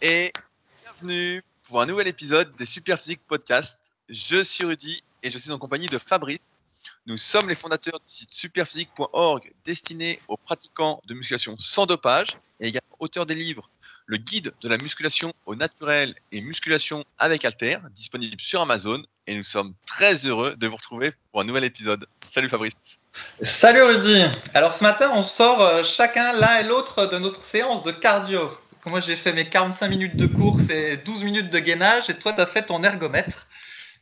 et bienvenue pour un nouvel épisode des Superphysique Podcast. Je suis Rudy et je suis en compagnie de Fabrice. Nous sommes les fondateurs du site superphysique.org destiné aux pratiquants de musculation sans dopage et également auteurs des livres Le guide de la musculation au naturel et musculation avec Alter, disponible sur Amazon. Et nous sommes très heureux de vous retrouver pour un nouvel épisode. Salut Fabrice. Salut Rudy. Alors ce matin, on sort euh, chacun l'un et l'autre de notre séance de cardio. Moi, j'ai fait mes 45 minutes de course et 12 minutes de gainage, et toi, tu as fait ton ergomètre.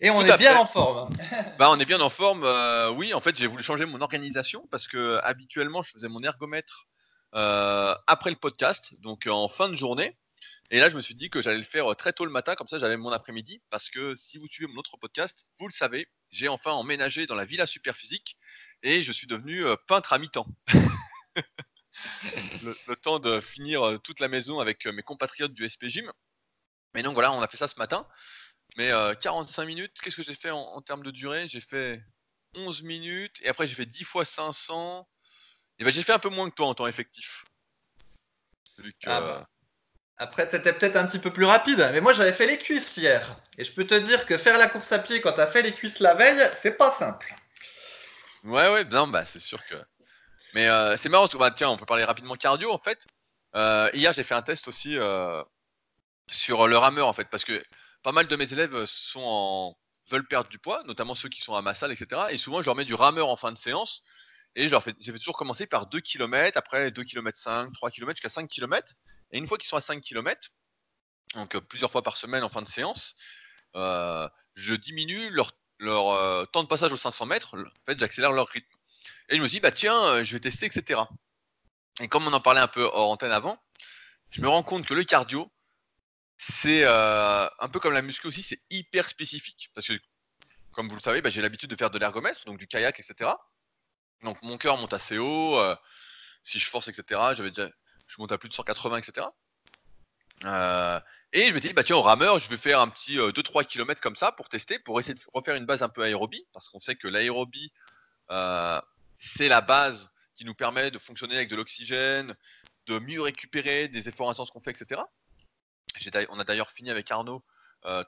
Et on est bien en forme. bah, on est bien en forme. Euh, oui, en fait, j'ai voulu changer mon organisation parce que habituellement, je faisais mon ergomètre euh, après le podcast, donc en fin de journée. Et là, je me suis dit que j'allais le faire très tôt le matin, comme ça, j'avais mon après-midi. Parce que si vous suivez mon autre podcast, vous le savez, j'ai enfin emménagé dans la Villa Superphysique et je suis devenu euh, peintre à mi-temps. le, temps de finir euh, toute la maison avec euh, mes compatriotes du SP Gym. Mais donc voilà, on a fait ça ce matin. Mais 45 minutes, qu'est-ce que j'ai fait en, termes de durée? J'ai fait 11 minutes et après j'ai fait 10 fois 500. Et ben j'ai fait un peu moins que toi en temps effectif. Ah bah. Après, c'était peut-être un petit peu plus rapide, mais moi j'avais fait les cuisses hier. Et je peux te dire que faire la course à pied quand tu as fait les cuisses la veille, c'est pas simple. Ouais, ouais, non, bah c'est sûr que. Mais euh, c'est marrant, bah, tiens, on peut parler rapidement cardio en fait. Euh, hier, j'ai fait un test aussi euh, sur le rameur en fait, parce que pas mal de mes élèves sont en... veulent perdre du poids, notamment ceux qui sont à ma salle, etc. Et souvent, je leur mets du rameur en fin de séance. Et j'ai fait, toujours commencer par 2 km, après 2 km 5, 3 km jusqu'à 5 km. Et une fois qu'ils sont à 5 km, donc plusieurs fois par semaine en fin de séance, je diminue leur leur temps de passage aux 500 mètres, en fait, j'accélère leur rythme. Et je me dis, bah tiens, euh, je vais tester, etc. Et comme on en parlait un peu hors antenne avant, je me rends compte que le cardio, c'est euh, un peu comme la muscu aussi, c'est hyper spécifique. Parce que, comme vous le savez, bah, j'ai l'habitude de faire de l'ergomètre, donc du kayak, etc. Donc mon cœur monte assez haut, si je force, etc. J'avais déjà, je monte à plus de 180, etc. Euh, et je me dit, bah tiens, au rameur, je vais faire un petit 2-3 euh, km comme ça pour tester, pour essayer de refaire une base un peu aérobie, parce qu'on sait que l'aérobie, euh, c'est la base qui nous permet de fonctionner avec de l'oxygène, de mieux récupérer des efforts intenses qu'on fait, etc. On a d'ailleurs fini avec Arnaud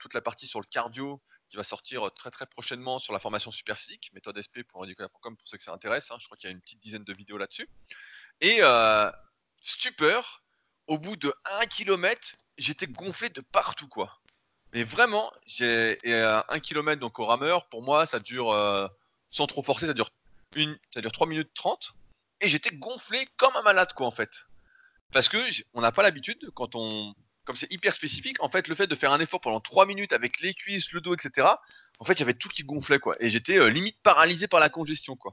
toute la partie sur le cardio qui va sortir très très prochainement sur la formation super physique, méthode SP pour pour ceux que ça intéresse. Hein. je crois qu'il y a une petite dizaine de vidéos là-dessus. Et stupeur, au bout de 1 km, j'étais gonflé de partout, quoi. Mais vraiment, j'ai 1 km donc au rameur, pour moi, ça dure euh, sans trop forcer, ça dure une, ça dure 3 minutes 30 et j'étais gonflé comme un malade quoi en fait. Parce que on n'a pas l'habitude quand on comme c'est hyper spécifique, en fait, le fait de faire un effort pendant 3 minutes avec les cuisses, le dos, etc. En fait, j'avais tout qui gonflait quoi et j'étais euh, limite paralysé par la congestion quoi.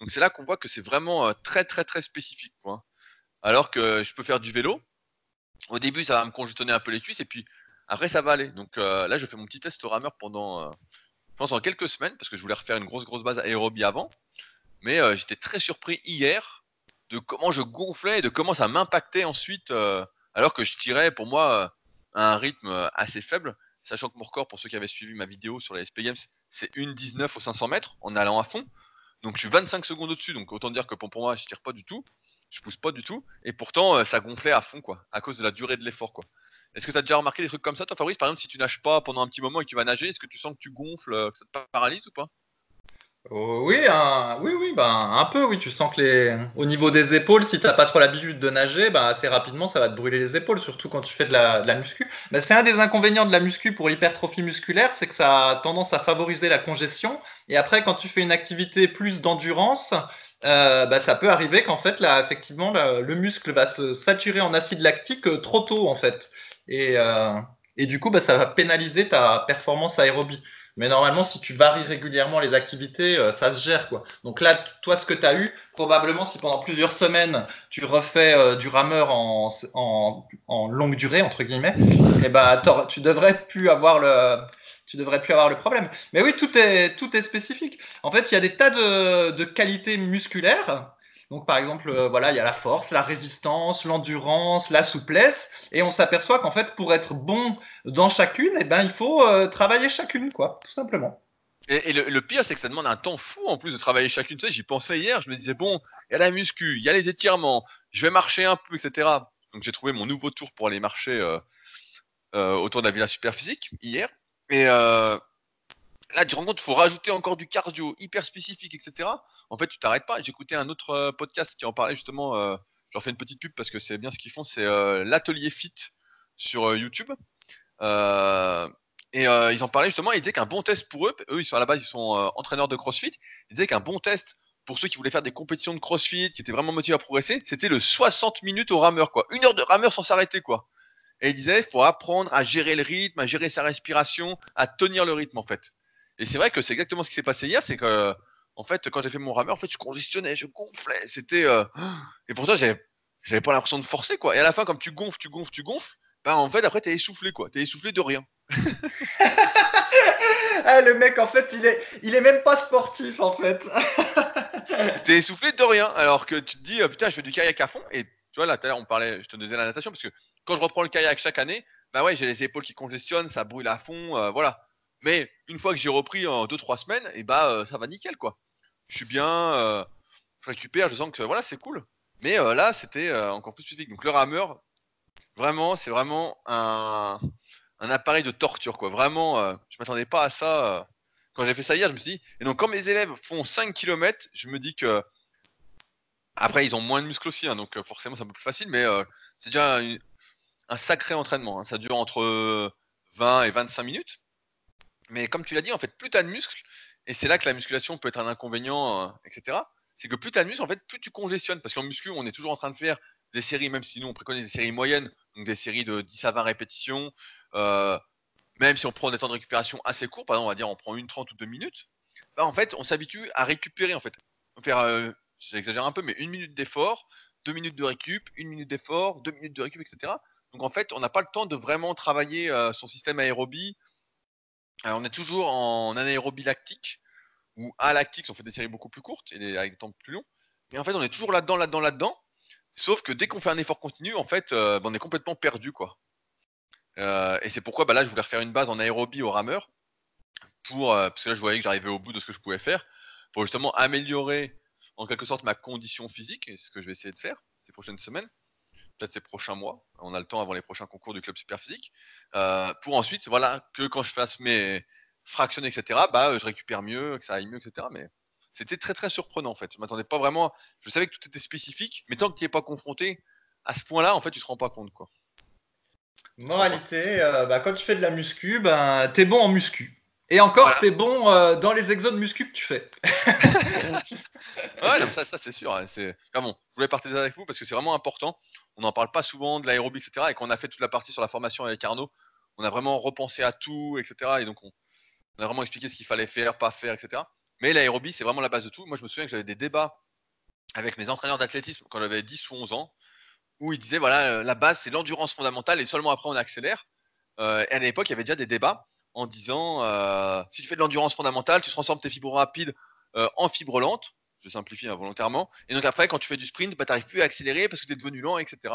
Donc c'est là qu'on voit que c'est vraiment euh, très très très spécifique quoi. Alors que je peux faire du vélo. Au début, ça va me congestionner un peu les cuisses et puis après, ça va aller. Donc euh, là, je fais mon petit test rameur pendant, je pense, en quelques semaines parce que je voulais refaire une grosse, grosse base aérobie avant. Mais euh, j'étais très surpris hier de comment je gonflais et de comment ça m'impactait ensuite alors que je tirais pour moi à un rythme assez faible. Sachant que mon record, pour ceux qui avaient suivi ma vidéo sur les SP Games, c'est 1,19 aux 500 mètres en allant à fond. Donc je suis 25 secondes au-dessus. Donc autant dire que pour moi, je tire pas du tout je pousse pas du tout. Et pourtant, euh, ça gonflait à fond, quoi, à cause de la durée de l'effort, quoi. Est-ce que tu as déjà remarqué des trucs comme ça, toi, Fabrice? Par exemple, si tu nages pas pendant un petit moment et que tu vas nager, est-ce que tu sens que tu gonfles, euh, que ça te paralyse ou pas? Oh, oui, oui, oui, ben, un peu, oui. Tu sens que les... au niveau des épaules, si tu n'as pas trop l'habitude de nager, ben, assez rapidement, ça va te brûler les épaules, surtout quand tu fais de la, de la muscu. Mais c'est un des inconvénients de la muscu pour l'hypertrophie musculaire, c'est que ça a tendance à favoriser la congestion. Et après, quand tu fais une activité plus d'endurance, euh, bah, ça peut arriver qu'en fait, là, effectivement, le muscle va se saturer en acide lactique euh, trop tôt, en fait. Et, euh, et du coup, bah, ça va pénaliser ta performance aérobie. Mais normalement, si tu varies régulièrement les activités, ça se gère. Quoi. Donc là, toi, ce que tu as eu, probablement, si pendant plusieurs semaines, tu refais du rameur en, en, longue durée, entre guillemets, et eh bah, tu devrais plus avoir le, tu devrais plus avoir le problème. Mais oui, tout est, tout est spécifique. En fait, il y a des tas de, qualités musculaires. Donc, par exemple, euh, voilà, il y a la force, la résistance, l'endurance, la souplesse. Et on s'aperçoit qu'en fait, pour être bon dans chacune, eh ben, il faut euh, travailler chacune, quoi, tout simplement. Et, le, pire, c'est que ça demande un temps fou en plus de travailler chacune. Tu j'y pensais hier, je me disais, bon, il y a la muscu, il y a les étirements, je vais marcher un peu, etc. Donc j'ai trouvé mon nouveau tour pour aller marcher autour de la Villa Superphysique hier. Et là, tu te rends compte, il faut rajouter encore du cardio hyper spécifique, etc. En fait, tu t'arrêtes pas. Écouté un autre podcast qui en parlait justement. Euh, je leur fais une petite pub parce que c'est bien ce qu'ils font. C'est l'atelier fit sur YouTube. et ils en parlaient justement. Ils disaient qu'un bon test pour eux, eux, ils sont à la base, ils sont entraîneurs de CrossFit. Ils disaient qu'un bon test pour ceux qui voulaient faire des compétitions de CrossFit, qui étaient vraiment motivés à progresser, c'était le 60 minutes au rameur, quoi. Une heure de rameur sans s'arrêter, quoi. Et il disait, il faut apprendre à gérer le rythme, à gérer sa respiration, à tenir le rythme, en fait. Et c'est vrai que c'est exactement ce qui s'est passé hier, c'est que, en fait, quand j'ai fait mon rameur, en fait, je congestionnais, je gonflais, c'était, euh, et pourtant, j'avais, j'avais pas l'impression de forcer, quoi. Et à la fin, comme tu gonfles, tu gonfles, tu gonfles, ben, en fait, après, t'es essoufflé, quoi. T'es essoufflé de rien. ah, le mec, en fait, il est, il est même pas sportif, en fait. T'es essoufflé de rien, alors que tu te dis, oh, putain, je fais du kayak à fond. Et tu vois, là, tout à l'heure, on parlait, je te disais la natation, parce que quand je reprends le kayak chaque année, bah ouais, j'ai les épaules qui congestionnent, ça brûle à fond, euh, voilà. Mais une fois que j'ai repris en 2-3 semaines, et bah euh, ça va nickel, quoi. Je suis bien, euh, je récupère, je sens que voilà, c'est cool. Mais là, c'était encore plus spécifique. Donc le rameur, vraiment, c'est vraiment un, appareil de torture, quoi. Vraiment, euh, je m'attendais pas à ça. Euh. Quand j'ai fait ça hier, je me suis dit. Et donc, quand mes élèves font 5 km, je me dis que. Après, ils ont moins de muscles aussi, hein, donc euh, forcément, c'est un peu plus facile, mais c'est déjà un, sacré entraînement. Hein. Ça dure entre 20 et 25 minutes. Mais comme tu l'as dit, en fait, plus tu as de muscles, et c'est là que la musculation peut être un inconvénient, etc. C'est que plus tu as de muscles, en fait, plus tu congestionnes. Parce qu'en muscu, on est toujours en train de faire des séries, même si nous on préconise des séries moyennes, donc des séries de 10 à 20 répétitions, euh, même si on prend des temps de récupération assez courts, par exemple on va dire on prend une 30 ou 2 minutes, bah, en fait on s'habitue à récupérer en fait. Faire, euh, j'exagère un peu, mais une minute d'effort, deux minutes de récup, une minute d'effort, deux minutes de récup, etc. Donc en fait on n'a pas le temps de vraiment travailler euh, son système aérobie. On est toujours en anaérobie lactique ou alactique, on fait des séries beaucoup plus courtes et avec des temps plus longs. Mais en fait on est toujours là-dedans, là-dedans, là-dedans. Sauf que dès qu'on fait un effort continu, en fait, euh, bah, on est complètement perdu, quoi. Euh, et c'est pourquoi bah, là, je voulais refaire une base en aérobie au rameur, pour, euh, parce que là, je voyais que j'arrivais au bout de ce que je pouvais faire, pour justement améliorer en quelque sorte ma condition physique, c'est ce que je vais essayer de faire ces prochaines semaines, ces prochains mois, on a le temps avant les prochains concours du club super physique, pour ensuite, voilà, que quand je fasse mes fractions, etc., bah, je récupère mieux, que ça aille mieux, etc. Mais c'était très très surprenant en fait. Je m'attendais pas vraiment. Je savais que tout était spécifique, mais tant que tu n'y es pas confronté à ce point-là, en fait, tu te rends pas compte quoi. Moralité, euh, bah, quand tu fais de la muscu, ben t'es bon en muscu. Et encore, t'es bon euh, dans les exos de muscu que tu fais. ouais, ça, ça c'est sûr. Hein, c'est... bon, je voulais partager avec vous parce que c'est vraiment important. On n'en parle pas souvent de l'aérobie, etc. Et quand on a fait toute la partie sur la formation avec Arnaud, on a vraiment repensé à tout, etc. Et donc on, on a vraiment expliqué ce qu'il fallait faire, pas faire, etc. Mais l'aérobie, c'est vraiment la base de tout. Moi, je me souviens que j'avais des débats avec mes entraîneurs d'athlétisme quand j'avais 10 ou 11 ans, où ils disaient voilà, euh, la base, c'est l'endurance fondamentale et seulement après, on accélère. Euh, et à l'époque, il y avait déjà des débats en disant euh, si tu fais de l'endurance fondamentale, tu transformes tes fibres rapides en fibres lentes. Je simplifie involontairement. Et donc après, quand tu fais du sprint, bah, tu n'arrives plus à accélérer parce que tu es devenu lent, etc.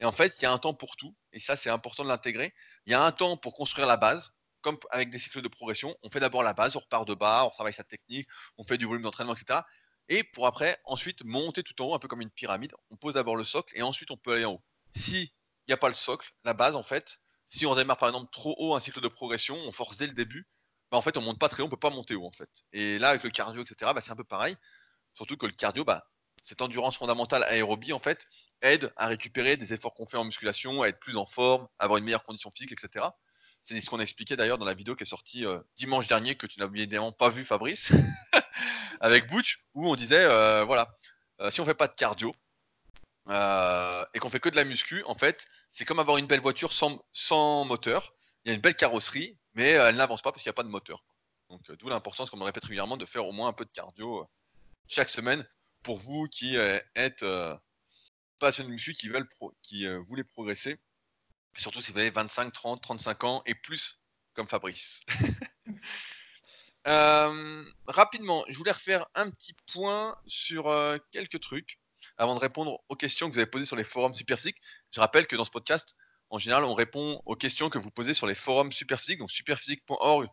Et en fait, il y a un temps pour tout. Et ça, c'est important de l'intégrer. Il y a un temps pour construire la base comme avec des cycles de progression, on fait d'abord la base, on repart de bas, on travaille sa technique, on fait du volume d'entraînement, etc. Et pour après, ensuite, monter tout en haut, un peu comme une pyramide. On pose d'abord le socle et ensuite on peut aller en haut. Si n'y a pas le socle, la base, en fait, si on démarre par exemple trop haut un cycle de progression, on force dès le début, bah, en fait, on monte pas très haut, on peut pas monter haut, en fait. Et là, avec le cardio, etc., bah, c'est un peu pareil. Surtout que le cardio, bah, cette endurance fondamentale aérobie, en fait, aide à récupérer des efforts qu'on fait en musculation, à être plus en forme, à avoir une meilleure condition physique, etc. C'est ce qu'on a expliqué d'ailleurs dans la vidéo qui est sortie euh, dimanche dernier, que tu n'as évidemment pas vu, Fabrice, avec Butch, où on disait euh, voilà, euh, si on fait pas de cardio et qu'on fait que de la muscu, en fait, c'est comme avoir une belle voiture sans, moteur. Il y a une belle carrosserie, mais elle n'avance pas parce qu'il n'y a pas de moteur. Donc, d'où l'importance, comme on répète régulièrement, de faire au moins un peu de cardio chaque semaine pour vous qui êtes passionnés de muscu, qui, veulent qui voulez progresser Surtout si vous avez 25, 30, 35 ans et plus, comme Fabrice. Euh, rapidement, je voulais refaire un petit point sur euh, quelques trucs avant de répondre aux questions que vous avez posées sur les forums Superphysique. Je rappelle que dans ce podcast, en général, on répond aux questions que vous posez sur les forums Superphysique, donc superphysique.org.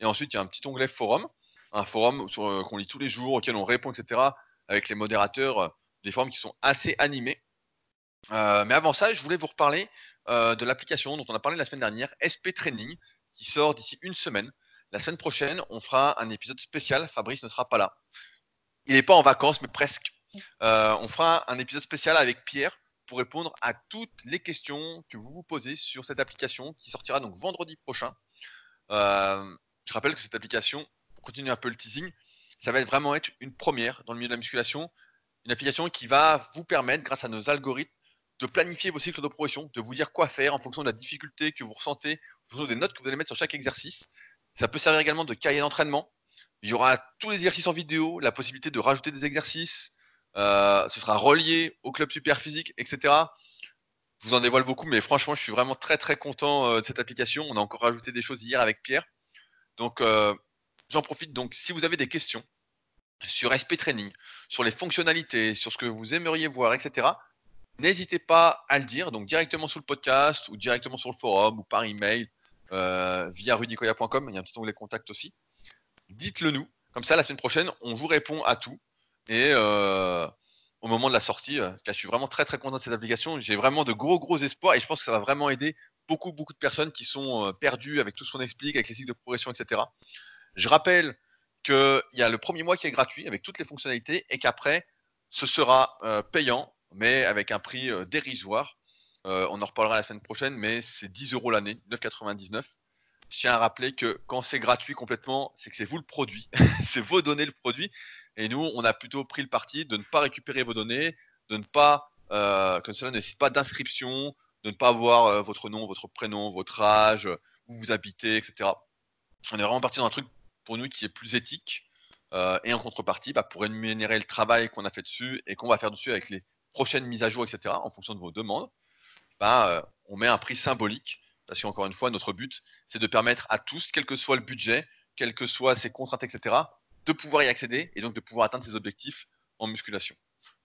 Et ensuite, il y a un petit onglet forum, un forum euh, qu'on lit tous les jours, auquel on répond, etc. avec les modérateurs, des forums qui sont assez animés. mais avant ça, je voulais vous reparler de l'application dont on a parlé la semaine dernière, SP Training, qui sort d'ici une semaine. La semaine prochaine, on fera un épisode spécial. Fabrice ne sera pas là. Il n'est pas en vacances, mais presque. On fera un épisode spécial avec Pierre pour répondre à toutes les questions que vous vous posez sur cette application qui sortira donc vendredi prochain. Euh, je rappelle que cette application, pour continuer un peu le teasing, ça va vraiment être une première dans le milieu de la musculation. Une application qui va vous permettre, grâce à nos algorithmes, de planifier vos cycles de progression, de vous dire quoi faire en fonction de la difficulté que vous ressentez, en fonction des notes que vous allez mettre sur chaque exercice. Ça peut servir également de cahier d'entraînement. Il y aura tous les exercices en vidéo, la possibilité de rajouter des exercices, euh, ce sera relié au club super physique, etc. Je vous en dévoile beaucoup, mais franchement, je suis vraiment très très content euh, de cette application. On a encore rajouté des choses hier avec Pierre. Donc, euh, j'en profite. Donc, si vous avez des questions sur SP Training, sur les fonctionnalités, sur ce que vous aimeriez voir, etc., n'hésitez pas à le dire. Donc, directement sous le podcast ou directement sur le forum ou par email via rudicoya.com. Il y a un petit onglet contact aussi. Dites-le nous. Comme ça, la semaine prochaine, on vous répond à tout. Et euh, au moment de la sortie, euh, je suis vraiment très très content de cette application. J'ai vraiment de gros gros espoirs et je pense que ça va vraiment aider beaucoup beaucoup de personnes qui sont euh, perdues avec tout ce qu'on explique, avec les cycles de progression, etc. Je rappelle qu'il y a le premier mois qui est gratuit avec toutes les fonctionnalités et qu'après, ce sera payant, mais avec un prix dérisoire. on en reparlera la semaine prochaine, mais c'est 10 euros l'année, 9,99. Je tiens à rappeler que quand c'est gratuit complètement, c'est que c'est vous le produit, c'est vos données le produit. Et nous, on a plutôt pris le parti de ne pas récupérer vos données, de ne pas, euh, que cela ne nécessite pas d'inscription, de ne pas avoir euh, votre nom, votre prénom, votre âge, où vous habitez, etc. On est vraiment parti dans un truc pour nous qui est plus éthique. Euh, et en contrepartie, bah, pour rémunérer le travail qu'on a fait dessus et qu'on va faire dessus avec les prochaines mises à jour, etc., en fonction de vos demandes, bah, on met un prix symbolique. Parce qu'encore une fois, notre but, c'est de permettre à tous, quel que soit le budget, quelles que soient ses contraintes, etc., de pouvoir y accéder et donc de pouvoir atteindre ses objectifs en musculation.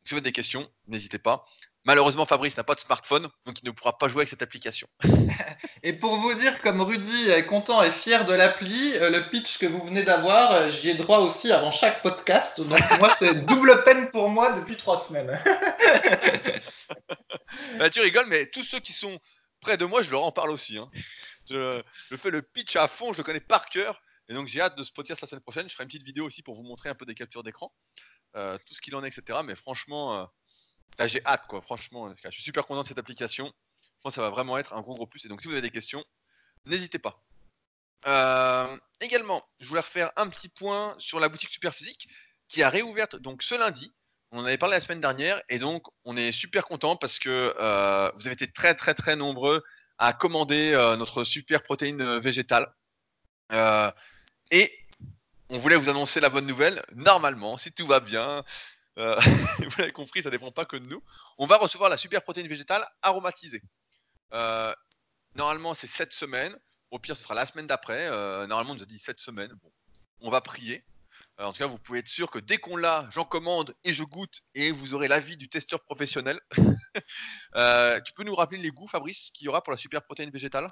si vous avez des questions, n'hésitez pas. Malheureusement, Fabrice n'a pas de smartphone, donc il ne pourra pas jouer avec cette application. et pour vous dire, comme Rudy est content et fier de l'appli, euh, le pitch que vous venez d'avoir, euh, j'y ai droit aussi avant chaque podcast. Donc moi, c'est double peine pour moi depuis trois semaines. bah, tu rigoles, mais tous ceux qui sont près de moi, je leur en parle aussi. Hein. Je, je, fais le pitch à fond, je le connais par cœur. Et donc j'ai hâte de ce podcast la semaine prochaine. Je ferai une petite vidéo aussi pour vous montrer un peu des captures d'écran, euh, tout ce qu'il en est, etc. Mais franchement, euh, j'ai hâte, quoi. Franchement, je suis super content de cette application. Je pense que ça va vraiment être un gros gros plus. Et donc si vous avez des questions, n'hésitez pas. Euh, également, je voulais refaire un petit point sur la boutique Superphysique qui a réouverte donc ce lundi. On en avait parlé la semaine dernière et donc on est super content parce que vous avez été très très très nombreux à commander notre super protéine végétale. Et on voulait vous annoncer la bonne nouvelle. Normalement, si tout va bien, euh, vous l'avez compris, ça ne dépend pas que de nous. On va recevoir la super protéine végétale aromatisée. Euh, normalement, c'est cette semaine. Au pire, ce sera la semaine d'après. Euh, normalement, on nous a dit cette semaine. Bon, on va prier. en tout cas, vous pouvez être sûr que dès qu'on l'a, j'en commande et je goûte et vous aurez l'avis du testeur professionnel. tu peux nous rappeler les goûts, Fabrice, qu'il y aura pour la super protéine végétale?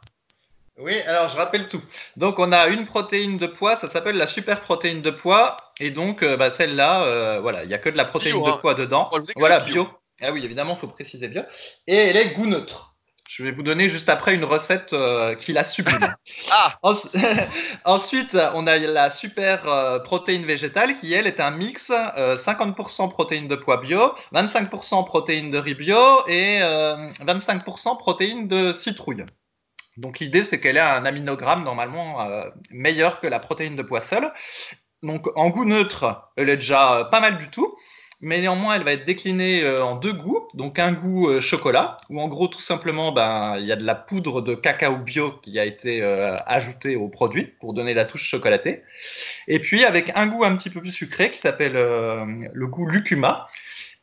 Oui, alors je rappelle tout. Donc on a une protéine de poids, ça s'appelle la super protéine de poids, et donc euh, bah, celle-là, euh, voilà, il n'y a que de la protéine de hein. poids dedans. Voilà, bio. Ah oui, évidemment, il faut préciser bien. Et elle est goût neutre. Je vais vous donner juste après une recette euh, qui la sublime. ah Ensuite, on a la super protéine végétale qui, elle, est un mix 50% protéines de poids bio, 25% protéines de riz bio et 25% protéines de citrouille. Donc l'idée, c'est qu'elle a un aminogramme normalement euh, meilleur que la protéine de poids seule. Donc en goût neutre, elle est déjà euh, pas mal du tout. Mais néanmoins, elle va être déclinée euh, en deux goûts. Donc un goût chocolat, où en gros, tout simplement, ben, il y a de la poudre de cacao bio qui a été ajoutée au produit pour donner la touche chocolatée. Et puis avec un goût un petit peu plus sucré qui s'appelle le goût lucuma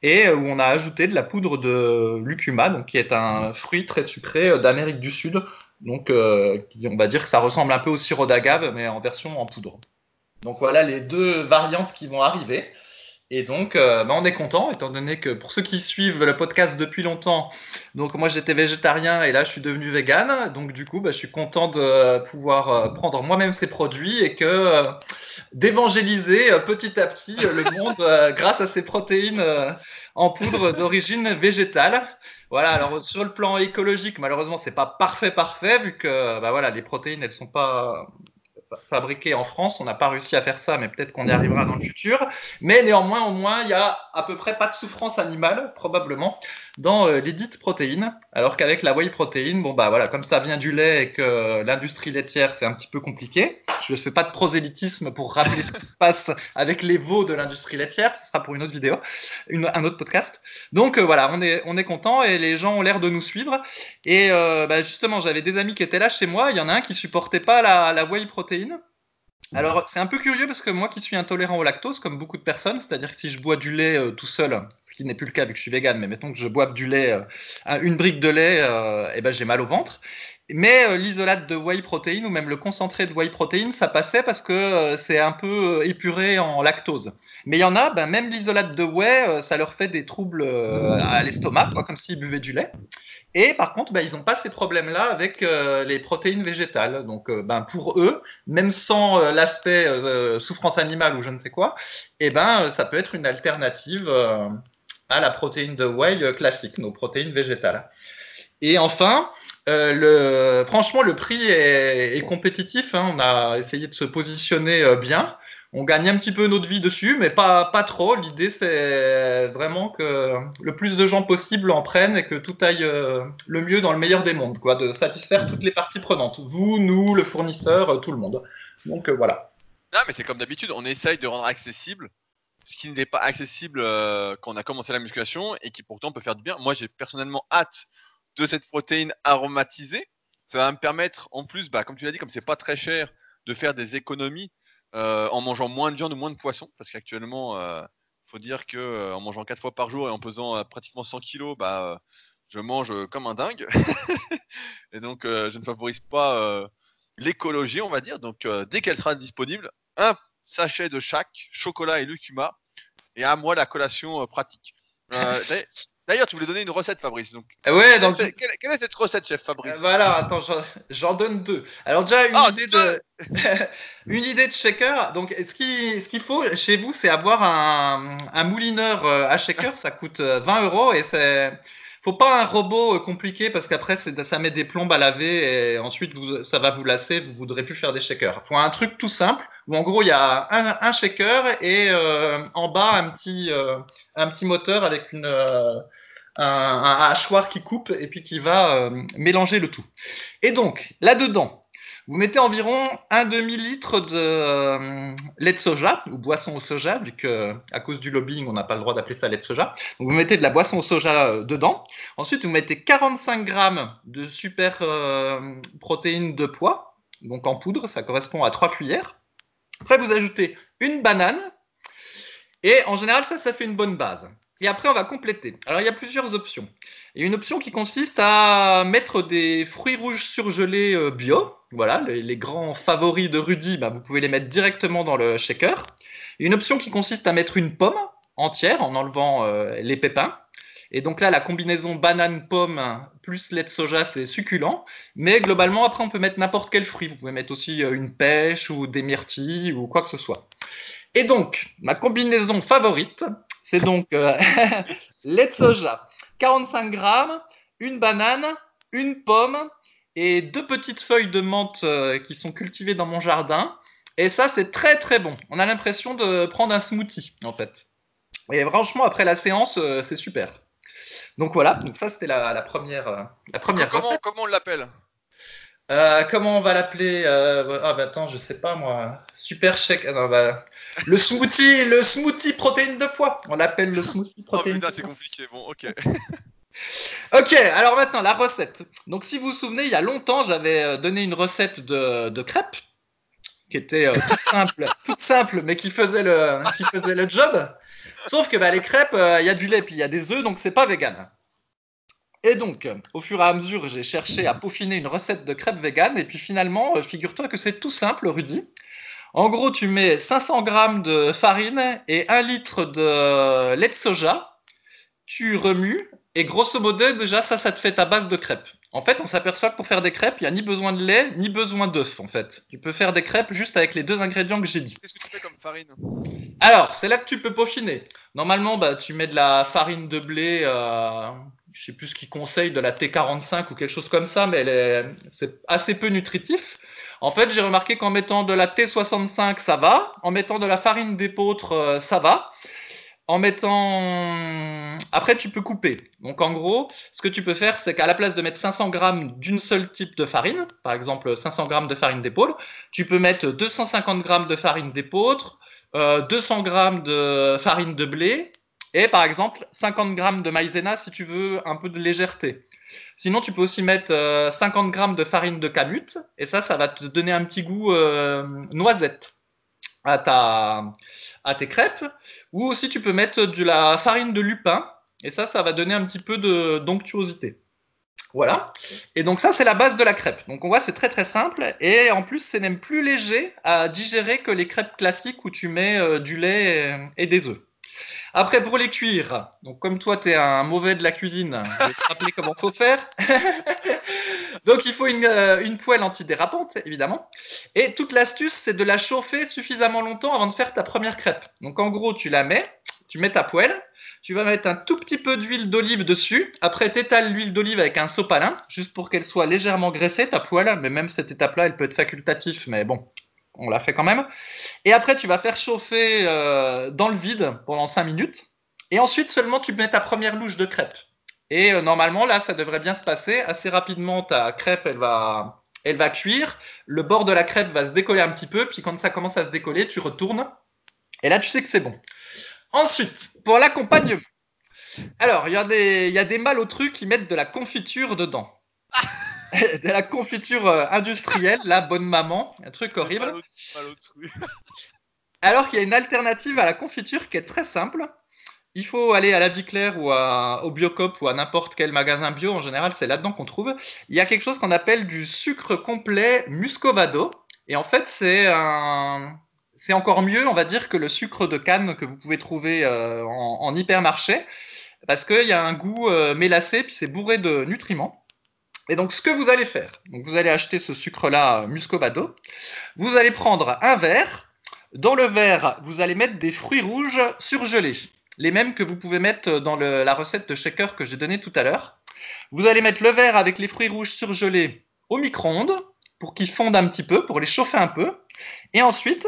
et où on a ajouté de la poudre de lucuma, qui est un fruit très sucré d'Amérique du Sud, donc, euh, on va dire que ça ressemble un peu au sirop d'agave, mais en version en poudre. Donc voilà les deux variantes qui vont arriver. Et donc, euh, bah, on est content, étant donné que pour ceux qui suivent le podcast depuis longtemps, donc moi j'étais végétarien et là je suis devenu vegan. Donc du coup, bah, je suis content de pouvoir euh, prendre moi-même ces produits et que d'évangéliser petit à petit le monde grâce à ces protéines en poudre d'origine végétale. Voilà. Alors sur le plan écologique, malheureusement, c'est pas parfait parfait vu que bah, voilà, les protéines elles sont pas fabriqué en France. On n'a pas réussi à faire ça, mais peut-être qu'on y arrivera dans le futur. Mais néanmoins, au moins, il y a à peu près pas de souffrance animale, probablement, dans euh, les dites protéines. Alors qu'avec la whey protéine, bon bah voilà, comme ça vient du lait et que l'industrie laitière, c'est un petit peu compliqué. Je ne fais pas de prosélytisme pour rappeler ce qui se passe avec les veaux de l'industrie laitière. Ce sera pour une autre vidéo, un autre podcast. Donc euh, voilà, on est, on est content et les gens ont l'air de nous suivre. Et euh, bah, justement, j'avais des amis qui étaient là chez moi. Il y en a un qui supportait pas la, la whey protéine. Alors, c'est un peu curieux parce que moi qui suis intolérant au lactose, comme beaucoup de personnes, c'est-à-dire que si je bois du lait tout seul, ce qui n'est plus le cas vu que je suis vegan, mais mettons que je boive du lait, euh, une brique de lait, et euh, eh ben j'ai mal au ventre. Mais l'isolate de whey protéine ou même le concentré de whey protéine, ça passait parce que c'est un peu épuré en lactose. Mais il y en a, ben, même l'isolate de whey, ça leur fait des troubles à l'estomac, comme s'ils buvaient du lait. Et par contre, bah, ils n'ont pas ces problèmes-là avec euh, les protéines végétales. Donc, euh, ben, pour eux, même sans euh, l'aspect souffrance animale ou je ne sais quoi, eh ben, ça peut être une alternative à la protéine de whey classique, nos protéines végétales. Et enfin, le, franchement, le prix est, compétitif. Hein. On a essayé de se positionner bien on gagne un petit peu notre vie dessus, mais pas, trop. L'idée, c'est vraiment que le plus de gens possible en prennent et que tout aille euh, le mieux dans le meilleur des mondes, quoi, de satisfaire toutes les parties prenantes. Vous, nous, le fournisseur, euh, tout le monde. Donc euh, voilà. Non, mais c'est comme d'habitude, on essaye de rendre accessible ce qui n'est pas accessible quand on a commencé la musculation et qui pourtant peut faire du bien. Moi, j'ai personnellement hâte de cette protéine aromatisée. Ça va me permettre, en plus, bah, comme tu l'as dit, comme c'est pas très cher, de faire des économies en mangeant moins de viande ou moins de poisson, parce qu'actuellement, euh, faut dire que en mangeant 4 fois par jour et en pesant pratiquement 100 kilos, bah, je mange comme un dingue. et donc, je ne favorise pas l'écologie, on va dire. Donc, dès qu'elle sera disponible, un sachet de chaque, chocolat et lucuma, et à moi la collation pratique. D'ailleurs, tu voulais donner une recette, Fabrice. Donc, euh, ouais, donc... Quelle, est cette recette, chef Fabrice? Euh, Voilà, attends, j'en donne deux. Alors déjà, une, ah, idée, de... une idée de shaker. Donc, ce qu'il ce qu'il faut chez vous, c'est avoir un, un, moulineur euh, à shaker. Ça coûte 20 euros et c'est faut pas un robot compliqué parce qu'après ça met des plombes à laver et ensuite ça va vous lasser, vous voudrez plus faire des shakers. Faut un truc tout simple où en gros il y a un, un shaker et euh, en bas un petit euh, un petit moteur avec une euh, un, un, hachoir qui coupe et puis qui va mélanger le tout. Et donc là-dedans, vous mettez environ un demi-litre de lait de soja ou boisson au soja, vu que à cause du lobbying, on n'a pas le droit d'appeler ça lait de soja. Vous mettez de la boisson au soja dedans. Ensuite, vous mettez 45 grammes de super protéines de pois, donc en poudre, ça correspond à 3 cuillères. Après, vous ajoutez une banane. Et en général, ça, ça fait une bonne base. Et après, on va compléter. Alors, il y a plusieurs options. Il y a une option qui consiste à mettre des fruits rouges surgelés euh, bio. Voilà, les, grands favoris de Rudy, bah, vous pouvez les mettre directement dans le shaker. Il une option qui consiste à mettre une pomme entière en enlevant euh, les pépins. Et donc là, la combinaison banane-pomme plus lait de soja, c'est succulent. Mais globalement, après, on peut mettre n'importe quel fruit. Vous pouvez mettre aussi euh, une pêche ou des myrtilles ou quoi que ce soit. Et donc, ma combinaison favorite, c'est donc euh, lait de soja, 45 grammes, une banane, une pomme et deux petites feuilles de menthe euh, qui sont cultivées dans mon jardin. Et ça, c'est très très bon. On a l'impression de prendre un smoothie, en fait. Et franchement, après la séance, c'est super. Donc voilà, donc ça c'était la, première, euh, la première comment, comment on l'appelle? Euh, comment on va l'appeler? Euh, Ah bah attends, je sais pas moi. Super chèque. Ah, bah, le smoothie, le smoothie protéine de poids. On l'appelle le smoothie protéine. Oh putain, c'est compliqué. Bon, ok. ok, alors maintenant la recette. Donc si vous vous souvenez, il y a longtemps, j'avais donné une recette de, de crêpes qui était toute simple, toute simple, mais qui faisait le, qui faisait le job. Sauf que bah, les crêpes, euh, il y a du lait puis il y a des œufs, donc c'est pas vegan. Et donc, au fur et à mesure, j'ai cherché à peaufiner une recette de crêpes vegan, et puis finalement, euh, figure-toi que c'est tout simple, Rudy. En gros, tu mets 500 grammes de farine et 1 litre de lait de soja. Tu remues et grosso modo, déjà, ça, ça te fait ta base de crêpes. En fait, on s'aperçoit que pour faire des crêpes, il n'y a ni besoin de lait, ni besoin d'œufs, en fait. Tu peux faire des crêpes juste avec les deux ingrédients que j'ai dit. Qu'est-ce que tu fais comme farine? Alors, c'est là que tu peux peaufiner. Normalement, bah, tu mets de la farine de blé, euh, je sais plus ce qu'ils conseillent, de la T45 ou quelque chose comme ça, mais c'est assez peu nutritif. En fait, j'ai remarqué qu'en mettant de la T65, ça va. En mettant de la farine d'épeautre, euh, ça va en mettant. Après, tu peux couper. Donc, en gros, ce que tu peux faire, c'est qu'à la place de mettre 500 grammes d'une seule type de farine, par exemple 500 grammes de farine d'épaule, tu peux mettre 250 grammes de farine d'épeautre, 200 euh, grammes de farine de blé et, par exemple, 50 grammes de maïzena si tu veux un peu de légèreté. Sinon, tu peux aussi mettre 50 euh, grammes de farine de camute et ça, ça va te donner un petit goût euh, noisette à, tes crêpes. Ou aussi tu peux mettre de la farine de lupin. Et ça, ça va donner un petit peu d'onctuosité. Voilà. Et donc ça, c'est la base de la crêpe. Donc on voit, c'est très très simple. Et en plus, c'est même plus léger à digérer que les crêpes classiques où tu mets euh, du lait et des œufs. Après, pour les cuire, comme toi, tu es un mauvais de la cuisine, je vais te rappeler comment faut faire. donc, il faut une, euh, une, poêle antidérapante, évidemment. Et toute l'astuce, c'est de la chauffer suffisamment longtemps avant de faire ta première crêpe. Donc, en gros, tu la mets, tu mets ta poêle, tu vas mettre un tout petit peu d'huile d'olive dessus. Après, tu étales l'huile d'olive avec un sopalin, juste pour qu'elle soit légèrement graissée, ta poêle. Mais même cette étape-là, elle peut être facultative, mais bon, on l'a fait quand même. Et après, tu vas faire chauffer euh, dans le vide pendant 5 minutes. Et ensuite, seulement, tu mets ta première louche de crêpe. Et euh, normalement, là, ça devrait bien se passer. Assez rapidement, ta crêpe, elle va, elle va cuire. Le bord de la crêpe va se décoller un petit peu. Puis quand ça commence à se décoller, tu retournes. Et là, tu sais que c'est bon. Ensuite, pour l'accompagnement. Alors, il y, a des, y a des truc qui mettent de la confiture dedans. de la confiture euh, industrielle, la bonne maman, un truc horrible. Alors qu'il y a une alternative à la confiture qui est très simple. Il faut aller à la Vie Claire ou au Biocop ou à n'importe quel magasin bio, en général c'est là-dedans qu'on trouve. Il y a quelque chose qu'on appelle du sucre complet muscovado. Et en fait c'est un... C'est encore mieux, on va dire, que le sucre de canne que vous pouvez trouver euh, en, hypermarché, parce qu'il y a un goût euh, mélacé, puis c'est bourré de nutriments. Et donc, ce que vous allez faire, vous allez acheter ce sucre-là, muscovado. Vous allez prendre un verre. Dans le verre, vous allez mettre des fruits rouges surgelés, les mêmes que vous pouvez mettre dans la recette de shaker que j'ai donnée tout à l'heure. Vous allez mettre le verre avec les fruits rouges surgelés au micro-ondes pour qu'ils fondent un petit peu, pour les chauffer un peu. Et ensuite,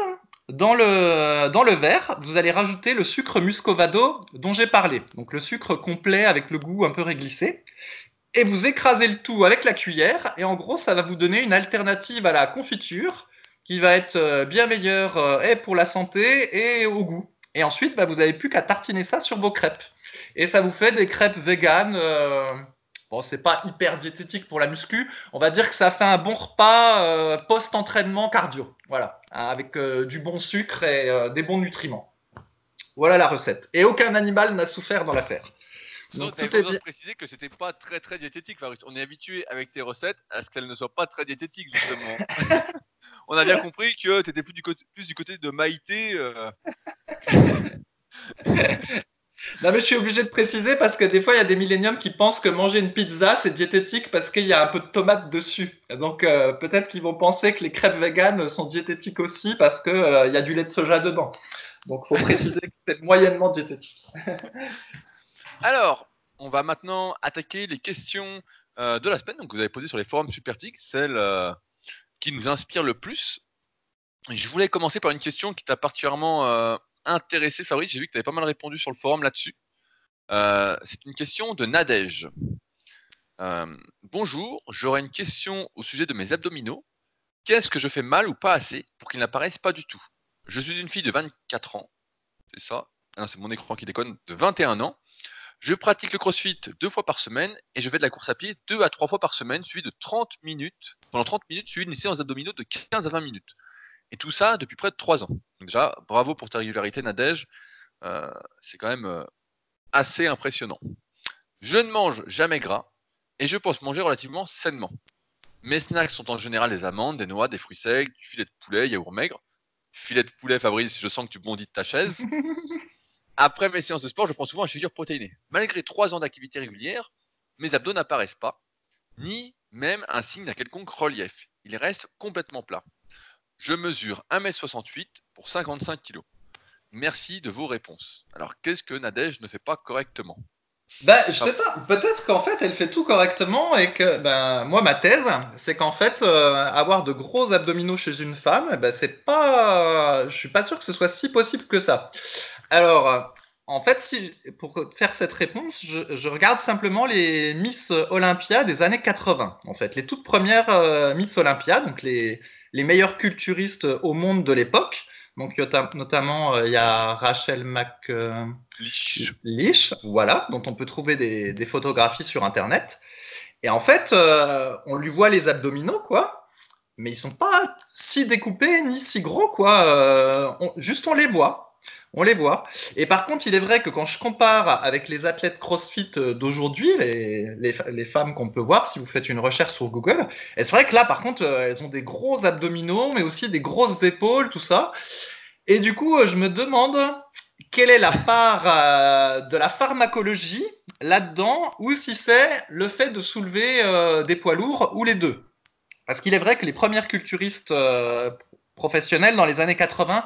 dans le, dans le verre, vous allez rajouter le sucre muscovado dont j'ai parlé. Donc le sucre complet avec le goût un peu réglissé et vous écrasez le tout avec la cuillère, et en gros, ça va vous donner une alternative à la confiture qui va être euh, bien meilleure euh, et pour la santé et au goût. Et ensuite, bah, vous n'avez plus qu'à tartiner ça sur vos crêpes. Et ça vous fait des crêpes véganes. Euh, bon, c'est pas hyper diététique pour la muscu. On va dire que ça fait un bon repas post-entraînement cardio. Voilà, avec du bon sucre et des bons nutriments. Voilà la recette. Et aucun animal n'a souffert dans l'affaire. Donc, tu besoin de préciser que c'était pas très très diététique. On est habitué avec tes recettes à ce qu'elles ne soient pas très diététiques, justement. On a bien compris que tu étais plus du, côté, plus du côté de Maïté. Euh. non, mais je suis obligé de préciser parce que des fois, il y a des milléniums qui pensent que manger une pizza, c'est diététique parce qu'il y a un peu de tomate dessus. Donc, euh, peut-être qu'ils vont penser que les crêpes véganes sont diététiques aussi parce qu'il euh, y a du lait de soja dedans. Donc, il faut préciser que c'est moyennement diététique. Alors, on va maintenant attaquer les questions euh, de la semaine donc, vous avez posées sur les forums Supertic, celles euh, qui nous inspirent le plus. Je voulais commencer par une question qui t'a particulièrement euh, intéressé, Fabrice. J'ai vu que tu avais pas mal répondu sur le forum là-dessus. C'est une question de Nadège. bonjour, j'aurais une question au sujet de mes abdominaux. Qu'est-ce que je fais mal ou pas assez pour qu'ils n'apparaissent pas du tout? Je suis une fille de 24 ans. C'est ça? Ah C'est mon écran qui déconne. De 21 ans. Je pratique le crossfit deux fois par semaine et je fais de la course à pied deux à trois fois par semaine, suivi de 30 minutes, pendant 30 minutes, suivi d'une séance abdominaux de 15 à 20 minutes. Et tout ça depuis près de trois ans. Donc déjà, bravo pour ta régularité, Nadège. Euh, c'est quand même euh, assez impressionnant. Je ne mange jamais gras et je pense manger relativement sainement. Mes snacks sont en général des amandes, des noix, des fruits secs, du filet de poulet, yaourt maigre. Filet de poulet, Fabrice, je sens que tu bondis de ta chaise. Après mes séances de sport, je prends souvent un chéture protéiné. Malgré trois ans d'activité régulière, mes abdos n'apparaissent pas, ni même un signe d'un quelconque relief. Ils restent complètement plats. Je mesure 1m68 pour 55 kg. Merci de vos réponses. Alors, qu'est-ce que Nadège ne fait pas correctement? Ben, je sais pas. Peut-être qu'en fait, elle fait tout correctement et que, ben, moi, ma thèse, c'est qu'en fait, euh, avoir de gros abdominaux chez une femme, ben, c'est pas. Je suis pas sûr que ce soit si possible que ça. Alors, en fait, si, pour faire cette réponse, je, regarde simplement les Miss Olympia des années 80. En fait, les toutes premières euh, Miss Olympia, donc les, les meilleurs culturistes au monde de l'époque. Donc notamment, euh, il y a Rachel McLeish, euh, voilà, dont on peut trouver des, photographies sur Internet. Et en fait, euh, on lui voit les abdominaux, quoi, mais ils sont pas si découpés ni si gros, quoi. juste on les voit on les voit. Et par contre, il est vrai que quand je compare avec les athlètes CrossFit euh, d'aujourd'hui, les, femmes qu'on peut voir, si vous faites une recherche sur Google, c'est vrai que là, par contre, euh, elles ont des gros abdominaux, mais aussi des grosses épaules, tout ça. Et du coup, euh, je me demande quelle est la part de la pharmacologie là-dedans, ou si c'est le fait de soulever des poids lourds, ou les deux. Parce qu'il est vrai que les premières culturistes professionnelles dans les années 80,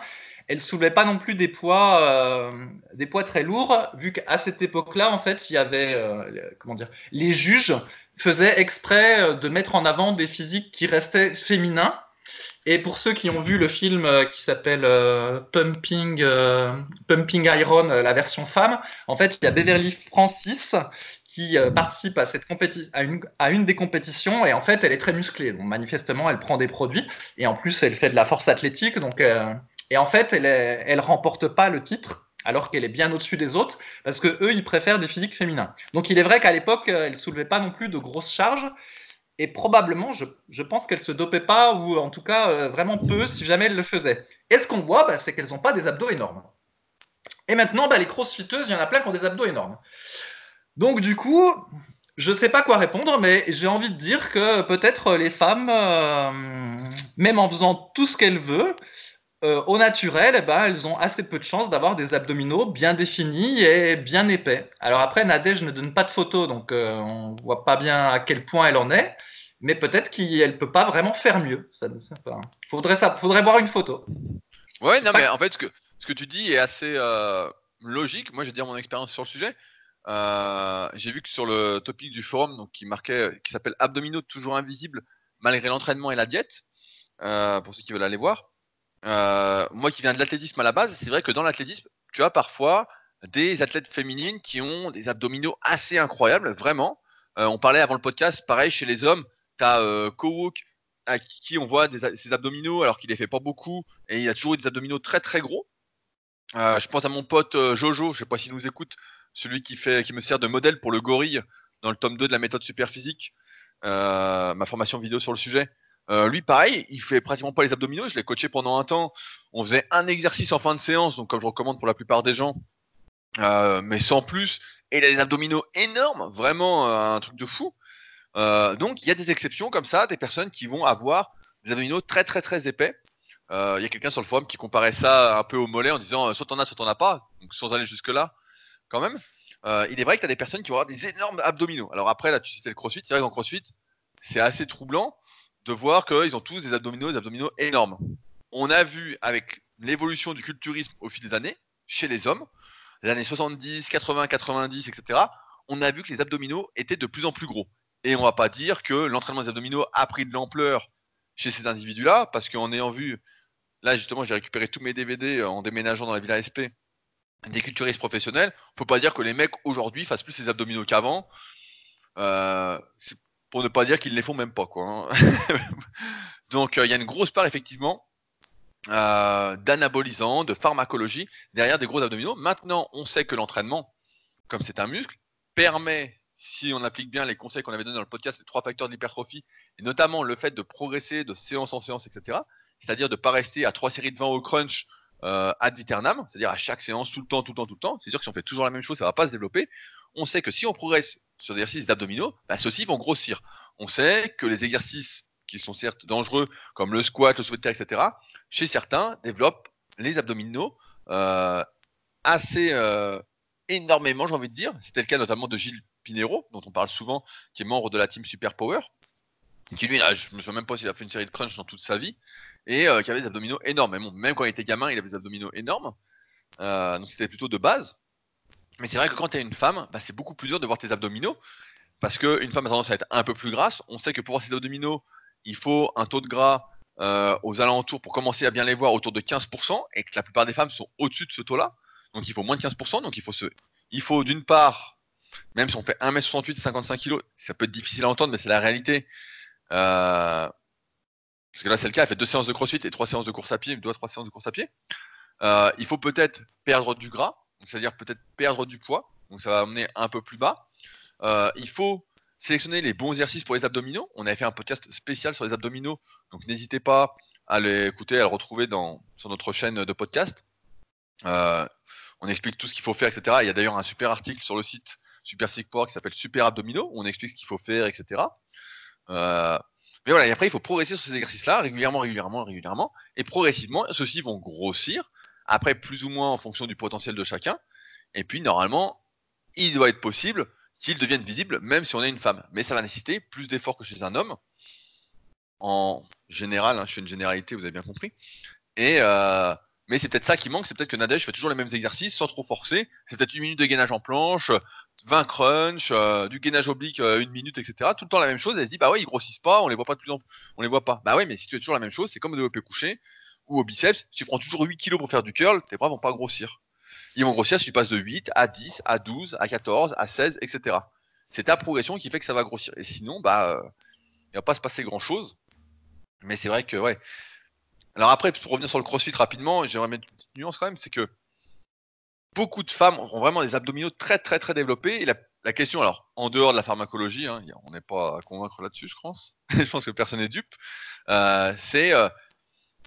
elle soulevait pas non plus des poids, euh, des poids très lourds, vu qu'à cette époque-là, en fait, il y avait, euh, comment dire, les juges faisaient exprès euh, de mettre en avant des physiques qui restaient féminins. Et pour ceux qui ont vu le film qui s'appelle Pumping, Pumping Iron, la version femme, en fait, il y a Beverly Francis qui participe à, cette à, une, à une des compétitions et en fait, elle est très musclée. Donc, manifestement, elle prend des produits et en plus, elle fait de la force athlétique. Donc, et en fait, elle, ne remporte pas le titre alors qu'elle est bien au-dessus des autres, parce que eux, ils préfèrent des physiques féminins. Donc il est vrai qu'à l'époque, euh, elle soulevait pas non plus de grosses charges, et probablement, je, pense qu'elle se dopait pas, ou en tout cas euh, vraiment peu, si jamais elle le faisait. Et ce qu'on voit, bah, c'est qu'elles n'ont pas des abdos énormes. Et maintenant, bah, les crossfiteuses, il y en a plein qui ont des abdos énormes. Donc du coup, je ne sais pas quoi répondre, mais j'ai envie de dire que peut-être les femmes, euh, même en faisant tout ce qu'elles veulent, euh, au naturel, eh ben, elles ont assez peu de chances d'avoir des abdominaux bien définis et bien épais. Alors après, Nadège ne donne pas de photos, donc euh, on ne voit pas bien à quel point elle en est, mais peut-être qu'elle ne peut pas vraiment faire mieux. Ça, faudrait, ça, faudrait voir une photo. Ouais, non, mais en fait, ce que, ce que tu dis est assez euh, logique. Moi, je vais dire mon expérience sur le sujet. J'ai vu que sur le topic du forum, donc, qui marquait, qui s'appelle Abdominaux toujours invisibles malgré l'entraînement et la diète, pour ceux qui veulent aller voir. Euh, moi qui viens de l'athlétisme à la base, c'est vrai que dans l'athlétisme, tu as parfois des athlètes féminines qui ont des abdominaux assez incroyables, vraiment. Euh, on parlait avant le podcast, pareil, chez les hommes, tu as euh, à qui on voit ses abdominaux alors qu'il les fait pas beaucoup, et il a toujours des abdominaux très très gros. je pense à mon pote Jojo, je sais pas s'il nous écoute, celui qui, fait, qui me sert de modèle pour le gorille dans le tome 2 de la méthode super physique, ma formation vidéo sur le sujet. Euh, lui, pareil, il fait pratiquement pas les abdominaux. Je l'ai coaché pendant un temps. On faisait un exercice en fin de séance, donc comme je recommande pour la plupart des gens, euh, mais sans plus. Et il a des abdominaux énormes, vraiment euh, un truc de fou. donc il y a des exceptions comme ça, des personnes qui vont avoir des abdominaux très très très épais. Il y a quelqu'un sur le forum qui comparait ça un peu au mollet en disant soit t'en as, soit t'en as pas, sans aller jusque là, quand même. il est vrai que tu as des personnes qui vont avoir des énormes abdominaux. Alors après, là, tu citais le crossfit. C'est vrai qu'en crossfit, c'est assez troublant voir qu'ils ont tous des abdominaux, des abdominaux énormes. On a vu avec l'évolution du culturisme au fil des années, chez les hommes, les années 70, 80, 90, etc., on a vu que les abdominaux étaient de plus en plus gros. Et on va pas dire que l'entraînement des abdominaux a pris de l'ampleur chez ces individus-là, parce qu'en ayant vu, là justement j'ai récupéré tous mes DVD en déménageant dans la Villa SP, des culturistes professionnels, on peut pas dire que les mecs aujourd'hui fassent plus les abdominaux qu'avant. Euh, pour ne pas dire qu'ils ne les font même pas. Quoi, hein. Donc euh, il y a une grosse part effectivement euh, d'anabolisants, de pharmacologie derrière des gros abdominaux. Maintenant, on sait que l'entraînement, comme c'est un muscle, permet, si on applique bien les conseils qu'on avait donnés dans le podcast, les trois facteurs de l'hypertrophie, et notamment le fait de progresser de séance en séance, etc. C'est-à-dire de ne pas rester à trois séries de 20 au crunch euh, ad viternam, c'est-à-dire à chaque séance, tout le temps, tout le temps, tout le temps. C'est sûr que si on fait toujours la même chose, ça ne va pas se développer. On sait que si on progresse sur des exercices d'abdominaux, bah, ceux-ci vont grossir. On sait que les exercices qui sont certes dangereux, comme le squat, le soulevé etc., chez certains, développent les abdominaux euh, assez euh, énormément, j'ai envie de dire. C'était le cas notamment de Gilles Pinero, dont on parle souvent, qui est membre de la team Super Power, qui lui, là, je me souviens même pas s'il a fait une série de crunch dans toute sa vie, et euh, qui avait des abdominaux énormes. Même quand il était gamin, il avait des abdominaux énormes. donc c'était plutôt de base. Mais c'est vrai que quand tu es une femme, bah, c'est beaucoup plus dur de voir tes abdominaux. Parce qu'une femme a tendance à être un peu plus grasse. On sait que pour voir ses abdominaux, il faut un taux de gras euh, aux alentours pour commencer à bien les voir autour de 15%, et que la plupart des femmes sont au-dessus de ce taux-là. Donc il faut moins de 15%. Donc il faut, se... faut d'une part, même si on fait 1m68 55 kg, ça peut être difficile à entendre, mais c'est la réalité. Euh, parce que là c'est le cas, elle fait deux séances de crossfit et trois séances de course à pied, deux à trois séances de course à pied. Euh, il faut peut-être perdre du gras, c'est-à-dire peut-être perdre du poids, donc ça va amener un peu plus bas. Euh, il faut sélectionner les bons exercices pour les abdominaux. On avait fait un podcast spécial sur les abdominaux, donc n'hésitez pas à l'écouter, à le retrouver sur notre chaîne de podcast. Euh, on explique tout ce qu'il faut faire, etc. Il y a d'ailleurs un super article sur le site Super qui s'appelle Super Abdominaux, où on explique ce qu'il faut faire, etc. Euh, mais voilà, et après, il faut progresser sur ces exercices-là, régulièrement, régulièrement, régulièrement, et progressivement, ceux-ci vont grossir, après plus ou moins en fonction du potentiel de chacun, et puis normalement, il doit être possible qu'ils deviennent visibles, même si on est une femme. Mais ça va nécessiter plus d'efforts que chez un homme. En général, hein, je fais une généralité, vous avez bien compris. Et euh, mais c'est peut-être ça qui manque, c'est peut-être que Nadège fait toujours les mêmes exercices sans trop forcer. C'est peut-être une minute de gainage en planche, 20 crunch, euh, du gainage oblique euh, une minute, etc. Tout le temps la même chose. Elle se dit bah ouais ils grossissent pas, on les voit pas de plus en plus, on les voit pas. Bah ouais mais si tu fais toujours la même chose, c'est comme au développé couché ou au biceps, tu prends toujours 8 kilos pour faire du curl, tes bras vont pas grossir ils vont grossir si tu passes de 8 à 10, à 12, à 14, à 16, etc. C'est ta progression qui fait que ça va grossir. Et sinon, bah, euh, il va pas se passer grand chose. Mais c'est vrai que, ouais. Alors après, pour revenir sur le crossfit rapidement, j'aimerais mettre une petite nuance quand même, c'est que beaucoup de femmes ont vraiment des abdominaux très très très développés. Et la, question, alors, en dehors de la pharmacologie, hein, on n'est pas à convaincre là-dessus, je pense. je pense que personne n'est dupe. Euh, c'est euh,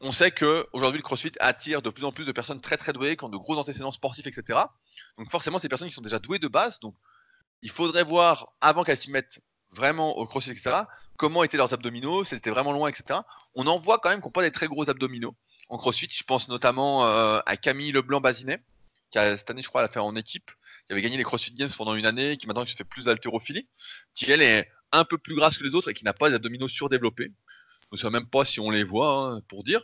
on sait que aujourd'hui le CrossFit attire de plus en plus de personnes très très douées, qui ont de gros antécédents sportifs, etc. Donc forcément, ces personnes qui sont déjà douées de base, donc il faudrait voir avant qu'elles s'y mettent vraiment au CrossFit, etc. Comment étaient leurs abdominaux, c'était vraiment loin, etc. On en voit quand même qui n'ont pas des très gros abdominaux en CrossFit. Je pense notamment euh, à Camille Leblanc-Bazinet, qui a, cette année, je crois, elle a fait en équipe, qui avait gagné les CrossFit Games pendant une année, qui maintenant qui se fait plus d'haltérophilie, qui elle est un peu plus grasse que les autres et qui n'a pas d'abdominaux surdéveloppés. Je ne sais même pas si on les voit, hein, pour dire.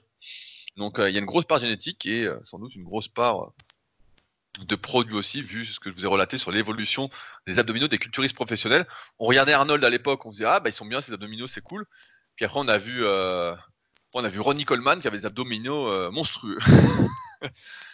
Donc euh, il y a une grosse part génétique et euh, sans doute une grosse part euh, de produits aussi, vu ce que je vous ai relaté sur l'évolution des abdominaux des culturistes professionnels. On regardait Arnold à l'époque, on se disait ah bah ils sont bien ces abdominaux, c'est cool. Puis après on a vu on a vu Ronnie Coleman qui avait des abdominaux monstrueux.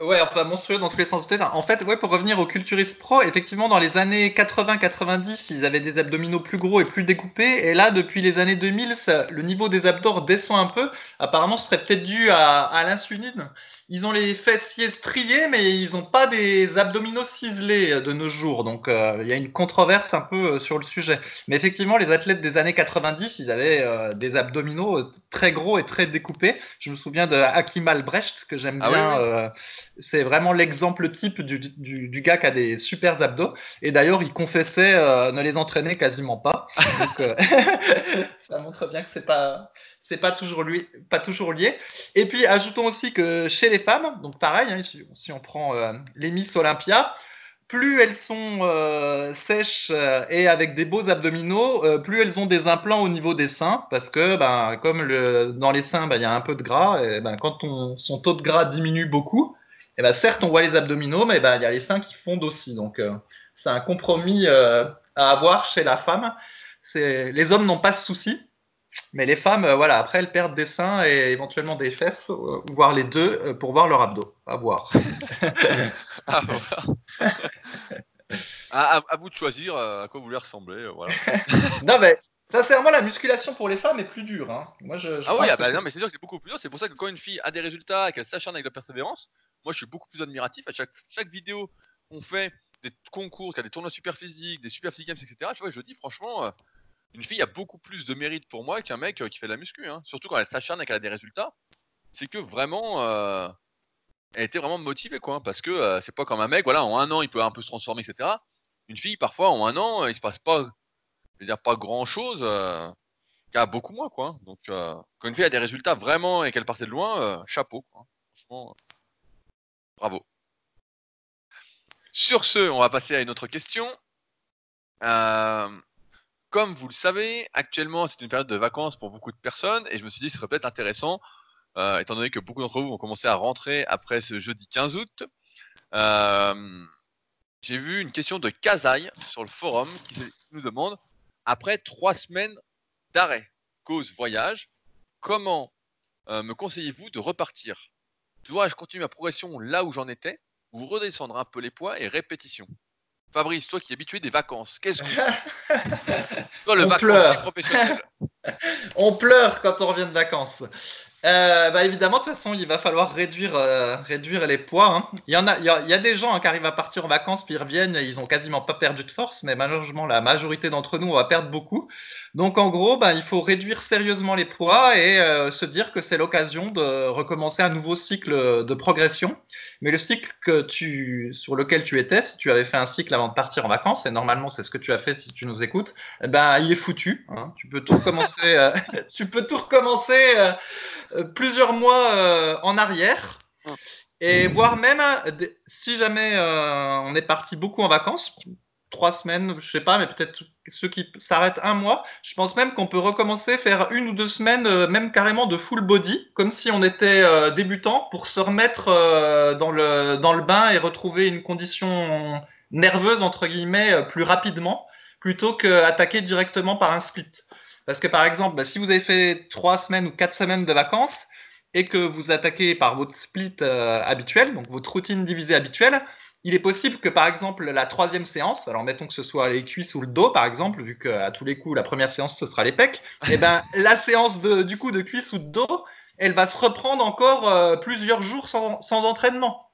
Ouais, enfin monstrueux dans tous les sens En fait, ouais, pour revenir aux culturistes pro, effectivement, dans les années 80-90, ils avaient des abdominaux plus gros et plus découpés. Et là, depuis les années 2000, le niveau des abdos descend un peu. Apparemment, ce serait peut-être dû à l'insuline. Ils ont les fessiers striés, mais ils n'ont pas des abdominaux ciselés de nos jours. Donc, euh, il y a une controverse un peu euh, sur le sujet. Mais effectivement, les athlètes des années 90, ils avaient euh, des abdominaux très gros et très découpés. Je me souviens de Hakim Albrecht, que j'aime ah bien. c'est vraiment l'exemple type du, du, gars qui a des super abdos. Et d'ailleurs, il confessait ne les entraîner quasiment pas. Donc, ça montre bien que c'est pas pas toujours lui, pas toujours lié. Et puis ajoutons aussi que chez les femmes, donc pareil, hein, si, on prend euh, les Miss Olympia, plus elles sont euh, sèches euh, et avec des beaux abdominaux, plus elles ont des implants au niveau des seins, parce que ben, comme dans les seins, ben, il y a un peu de gras, ben, quand on, son taux de gras diminue beaucoup, et ben, certes on voit les abdominaux, mais ben, il y a les seins qui fondent aussi. Donc c'est un compromis à avoir chez la femme. Les hommes n'ont pas ce souci. Mais les femmes, euh, voilà, après elles perdent des seins et éventuellement des fesses, euh, voire les deux, euh, pour voir leur abdos. À voir. à, vous de choisir à quoi vous voulez ressembler. Voilà. non, mais sincèrement, la musculation pour les femmes est plus dure. Hein. Moi, je, ah oui, ah bah, non, mais c'est sûr que c'est beaucoup plus dur. C'est pour ça que quand une fille a des résultats et qu'elle s'acharne avec de la persévérance, moi je suis beaucoup plus admiratif. À chaque, chaque vidéo qu'on fait, des concours, qu'il y a des tournois super physiques, des super physiques games, etc., je, vois, je dis franchement une fille a beaucoup plus de mérite pour moi qu'un mec euh, qui fait de la muscu. Hein. Surtout quand elle s'acharne et qu'elle a des résultats. C'est que vraiment, euh, elle était vraiment motivée, quoi. Hein, parce que euh, c'est pas comme un mec, voilà, en un an, il peut un peu se transformer, etc. Une fille, parfois, en un an, il se passe pas, je veux dire, pas grand chose. a beaucoup moins, quoi. Hein. Donc, euh, quand une fille a des résultats vraiment et qu'elle partait de loin, euh, chapeau. Franchement, bravo. Sur ce, on va passer à une autre question. Comme vous le savez, actuellement, c'est une période de vacances pour beaucoup de personnes et je me suis dit que ce serait peut-être intéressant, étant donné que beaucoup d'entre vous vont commencer à rentrer après ce jeudi 15 août. J'ai vu une question de Kazaï sur le forum qui nous demande après trois semaines d'arrêt, cause voyage, comment euh, me conseillez-vous de repartir? Dois-je continuer ma progression là où j'en étais ou redescendre un peu les poids et répétition Fabrice, toi qui es habitué des vacances, qu'est-ce qu'on Toi, le vacancier professionnel. on pleure quand on revient de vacances. Euh, bah évidemment, de toute façon, il va falloir réduire, euh, réduire les poids. Hein. Il y en a, il y a, des gens hein, qui arrivent à partir en vacances puis ils reviennent et ils ont quasiment pas perdu de force, mais malheureusement, la majorité d'entre nous, on va perdre beaucoup. Donc, en gros, bah, il faut réduire sérieusement les poids et euh, se dire que c'est l'occasion de recommencer un nouveau cycle de progression. Mais le cycle que tu, sur lequel tu étais, si tu avais fait un cycle avant de partir en vacances, et normalement, c'est ce que tu as fait si tu nous écoutes, eh ben, il est foutu. Hein. Tu peux tout recommencer. tu peux tout recommencer euh, plusieurs mois euh, en arrière. Et voire même, si jamais euh, on est parti beaucoup en vacances, trois semaines, je sais pas, mais peut-être ceux qui s'arrêtent un mois, je pense même qu'on peut recommencer, faire une ou deux semaines, même carrément de full body, comme si on était débutant, pour se remettre dans, le, dans le bain et retrouver une condition nerveuse, entre guillemets, plus rapidement, plutôt qu'attaquer directement par un split. Parce que par exemple, bah, si vous avez fait trois semaines ou quatre semaines de vacances et que vous attaquez par votre split euh, habituel, donc votre routine divisée habituelle, il est possible que par exemple la troisième séance, alors mettons que ce soit les cuisses ou le dos par exemple, vu qu'à tous les coups la première séance ce sera les pecs, et eh ben la séance de, du coup de cuisse ou de dos, elle va se reprendre encore euh, plusieurs jours sans, sans entraînement.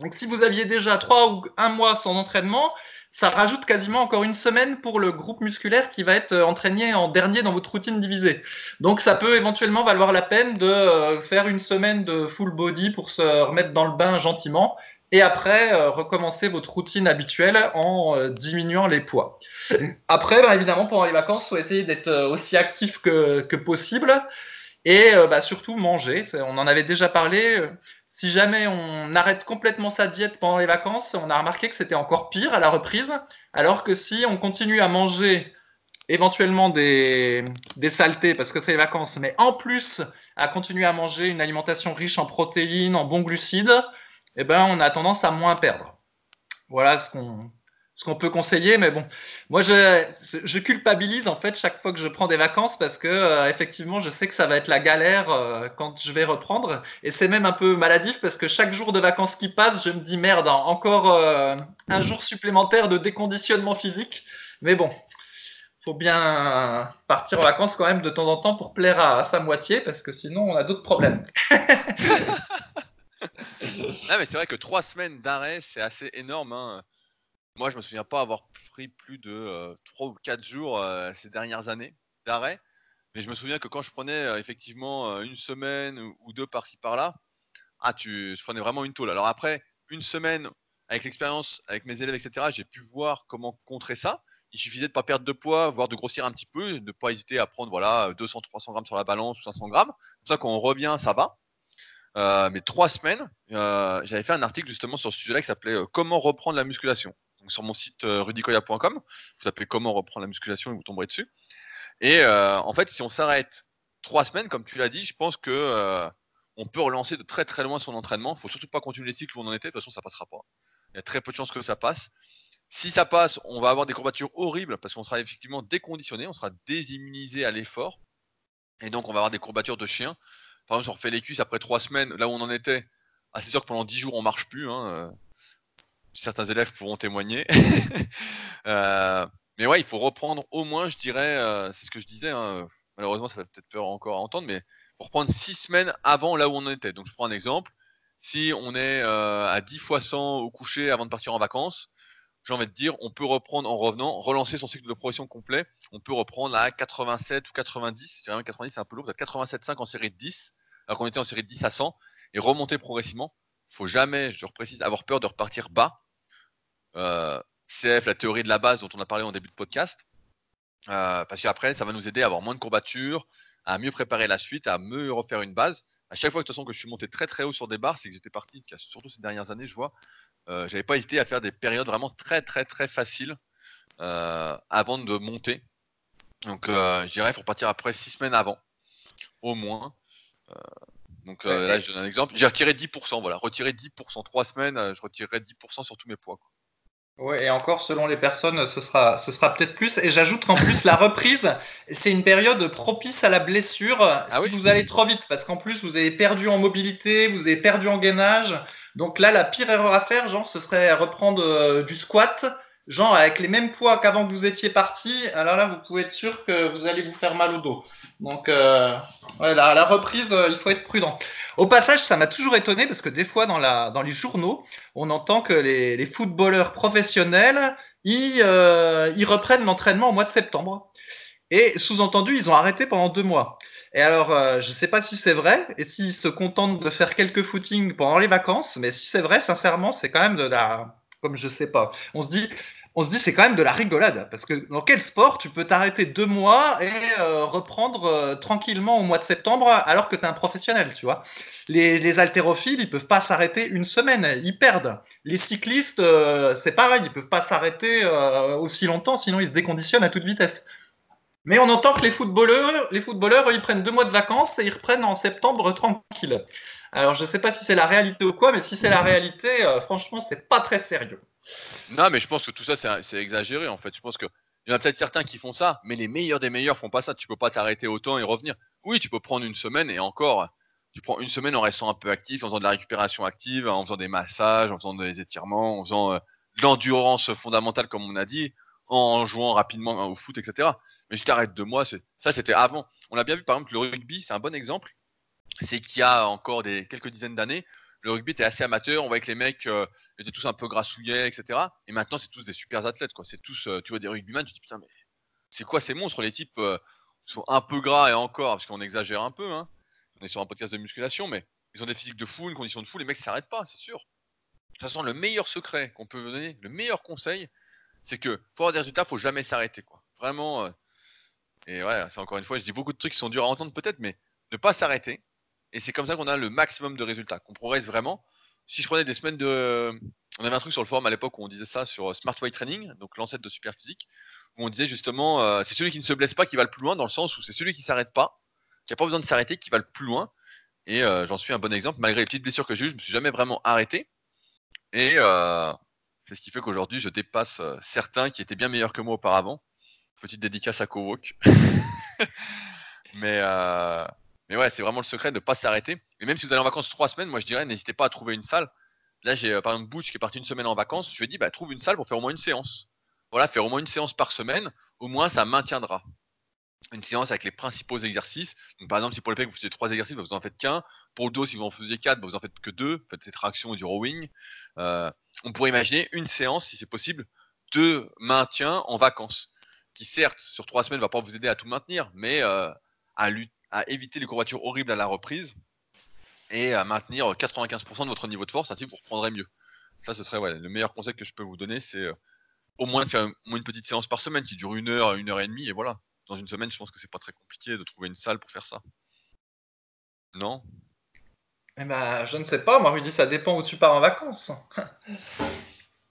Donc si vous aviez déjà trois ou un mois sans entraînement, ça rajoute quasiment encore une semaine pour le groupe musculaire qui va être euh, entraîné en dernier dans votre routine divisée. Donc ça peut éventuellement valoir la peine de euh, faire une semaine de full body pour se remettre dans le bain gentiment et après euh, recommencer votre routine habituelle en diminuant les poids. Après, bah, évidemment, pendant les vacances, faut essayer d'être aussi actif que, que possible et bah, surtout manger. On en avait déjà parlé si jamais on arrête complètement sa diète pendant les vacances, on a remarqué que c'était encore pire à la reprise, alors que si on continue à manger éventuellement des, saletés parce que c'est les vacances, mais en plus à continuer à manger une alimentation riche en protéines, en bons glucides, eh ben, on a tendance à moins perdre. Voilà ce qu'on ce qu'on peut conseiller, mais bon, moi je, je, culpabilise en fait chaque fois que je prends des vacances parce que euh, effectivement je sais que ça va être la galère euh, quand je vais reprendre et c'est même un peu maladif parce que chaque jour de vacances qui passe, je me dis merde, hein, encore euh, un jour supplémentaire de déconditionnement physique, mais bon, faut bien partir en vacances quand même de temps en temps pour plaire à, sa moitié parce que sinon on a d'autres problèmes. ah mais c'est vrai que trois semaines d'arrêt c'est assez énorme. Hein. Moi, je me souviens pas avoir pris plus de 3 ou 4 jours ces dernières années d'arrêt. Mais je me souviens que quand je prenais effectivement une semaine ou deux par-ci par-là, ah, tu, je prenais vraiment une tôle. Alors après, une semaine, avec l'expérience, avec mes élèves, etc., j'ai pu voir comment contrer ça. Il suffisait de pas perdre de poids, voire de grossir un petit peu, de ne pas hésiter à prendre voilà 200, 300 grammes sur la balance ou 500 grammes. C'est ça, quand on revient, ça va. mais trois semaines, j'avais fait un article justement sur ce sujet-là qui s'appelait Comment reprendre la musculation sur mon site euh, rudicoya.com. Vous tapez comment reprendre la musculation et vous tomberez dessus. Et euh, en fait, si on s'arrête trois semaines, comme tu l'as dit, je pense que euh, on peut relancer de très très loin son entraînement. Il faut surtout pas continuer les cycles où on en était, de toute façon ça passera pas. Il y a très peu de chances que ça passe. Si ça passe, on va avoir des courbatures horribles parce qu'on sera effectivement déconditionné, on sera désimmunisé à l'effort. Et donc on va avoir des courbatures de chien. Par exemple, si on refait les cuisses après trois semaines, là où on en était, ah, c'est sûr que pendant dix jours on marche plus. Hein, certains élèves pourront témoigner. Euh, mais ouais, il faut reprendre au moins, je dirais, euh, c'est ce que je disais, hein, malheureusement ça va peut-être peur encore à entendre, mais faut reprendre 6 semaines avant là où on était. Donc je prends un exemple. Si on est euh, à 10 fois 100 au coucher avant de partir en vacances, j'ai envie de dire, on peut reprendre en revenant, relancer son cycle de progression complet. On peut reprendre à 87 ou 90, c'est 90 c'est un peu lourd, à 87,5 en série de 10, alors qu'on était en série de 10 à 100, et remonter progressivement. Il faut jamais, je reprécise, avoir peur de repartir bas. Euh, CF, la théorie de la base dont on a parlé en début de podcast. Euh, parce qu'après, ça va nous aider à avoir moins de courbatures, à mieux préparer la suite, à mieux refaire une base. À chaque fois de toute façon que je suis monté très très haut sur des barres, c'est que j'étais parti, surtout ces dernières années, je vois, euh, j'avais pas hésité à faire des périodes vraiment très très très faciles euh, avant de monter. Donc euh, je dirais pour partir après 6 semaines avant, au moins. Euh, donc euh, là, je donne un exemple. J'ai retiré 10%, voilà, retiré 10%. 3 semaines, je retirerai 10% sur tous mes poids. Quoi. Ouais, et encore, selon les personnes, ce sera, ce sera peut-être plus. Et j'ajoute qu'en plus, la reprise, c'est une période propice à la blessure ah si oui vous allez trop vite. Parce qu'en plus, vous avez perdu en mobilité, vous avez perdu en gainage. Donc là, la pire erreur à faire, genre, ce serait reprendre euh, du squat, genre avec les mêmes poids qu'avant que vous étiez parti. Alors là, vous pouvez être sûr que vous allez vous faire mal au dos. Donc, euh, ouais, la, la, reprise, euh, il faut être prudent. Au passage, ça m'a toujours étonné parce que des fois, dans, la, dans les journaux, on entend que les, les footballeurs professionnels, ils, euh, ils reprennent l'entraînement au mois de septembre. Et sous-entendu, ils ont arrêté pendant deux mois. Et alors, euh, je ne sais pas si c'est vrai et s'ils se contentent de faire quelques footings pendant les vacances, mais si c'est vrai, sincèrement, c'est quand même de la. Comme je sais pas. On se dit, on se dit c'est quand même de la rigolade. Parce que dans quel sport tu peux t'arrêter deux mois et euh, reprendre euh, tranquillement au mois de septembre alors que tu es un professionnel, tu vois? Les, les haltérophiles, ils peuvent pas s'arrêter une semaine, ils perdent. Les cyclistes, euh, c'est pareil, ils peuvent pas s'arrêter aussi longtemps, sinon ils se déconditionnent à toute vitesse. Mais on entend que les footballeurs, les footballeurs, ils prennent deux mois de vacances et ils reprennent en septembre tranquille. Alors je sais pas si c'est la réalité ou quoi, mais si c'est la réalité, euh, franchement, c'est pas très sérieux. Non, mais je pense que tout ça, c'est exagéré en fait. Je pense qu'il y en a peut-être certains qui font ça, mais les meilleurs des meilleurs font pas ça. Tu peux pas t'arrêter autant et revenir. Oui, tu peux prendre une semaine et encore, tu prends une semaine en restant un peu actif, en faisant de la récupération active, en faisant des massages, en faisant des étirements, en faisant euh, de l'endurance fondamentale, comme on a dit, en jouant rapidement au foot, etc. Mais je t'arrête deux mois, ça c'était avant. On a bien vu par exemple le rugby, c'est un bon exemple. C'est qu'il y a encore des quelques dizaines d'années, le rugby était assez amateur. On voyait que les mecs euh, étaient tous un peu grassouillets, etc. Et maintenant, c'est tous des super athlètes. Quoi. C'est tous, euh, tu vois, des rugbyman. Tu te dis putain, mais c'est quoi ces monstres Les types euh, sont un peu gras et encore, parce qu'on exagère un peu. Hein. On est sur un podcast de musculation, mais ils ont des physiques de fou, une condition de fou. Les mecs s'arrêtent pas, c'est sûr. De toute façon, le meilleur secret qu'on peut donner, le meilleur conseil, c'est que pour avoir des résultats, faut jamais s'arrêter, quoi. Vraiment. et ouais, c'est encore une fois, je dis beaucoup de trucs qui sont durs à entendre peut-être, mais ne pas s'arrêter et c'est comme ça qu'on a le maximum de résultats, qu'on progresse vraiment. Si je prenais des semaines de. On avait un truc sur le forum à l'époque où on disait ça sur Smart Weight Training, donc l'ancêtre de Superphysique, où on disait justement, euh, c'est celui qui ne se blesse pas qui va le plus loin, dans le sens où c'est celui qui s'arrête pas, qui n'a pas besoin de s'arrêter, qui va le plus loin. Et euh, j'en suis un bon exemple. Malgré les petites blessures que j'ai eues, je me suis jamais vraiment arrêté. Et euh, c'est ce qui fait qu'aujourd'hui, je dépasse euh, certains qui étaient bien meilleurs que moi auparavant. Petite dédicace à Cowalk. Mais euh, mais ouais, c'est vraiment le secret de ne pas s'arrêter. Et même si vous allez en vacances trois semaines, moi je dirais, n'hésitez pas à trouver une salle. Là, j'ai euh, par exemple Butch qui est parti une semaine en vacances. Je lui ai dit, bah, trouve une salle pour faire au moins une séance. Voilà, faire au moins une séance par semaine. Au moins, ça maintiendra. Une séance avec les principaux exercices. Donc, par exemple, si pour les pecs vous faisiez trois exercices, bah, vous en faites qu'un. Pour le dos, si vous en faisiez quatre, bah, vous en faites que deux. Vous faites des tractions ou du rowing. Euh, on pourrait imaginer une séance, si c'est possible, de maintien en vacances. Qui certes, sur trois semaines, ne va pas vous aider à tout maintenir, mais euh, à lutter à éviter les courbatures horribles à la reprise et à maintenir 95% de votre niveau de force, ainsi vous reprendrez mieux. Ça, ce serait le meilleur conseil que je peux vous donner, c'est euh, au moins de faire moins une petite séance par semaine qui dure une heure, une heure et demie, et voilà. Dans une semaine, je pense que c'est pas très compliqué de trouver une salle pour faire ça. Non? Eh ben, je ne sais pas, moi dis ça dépend où tu pars en vacances.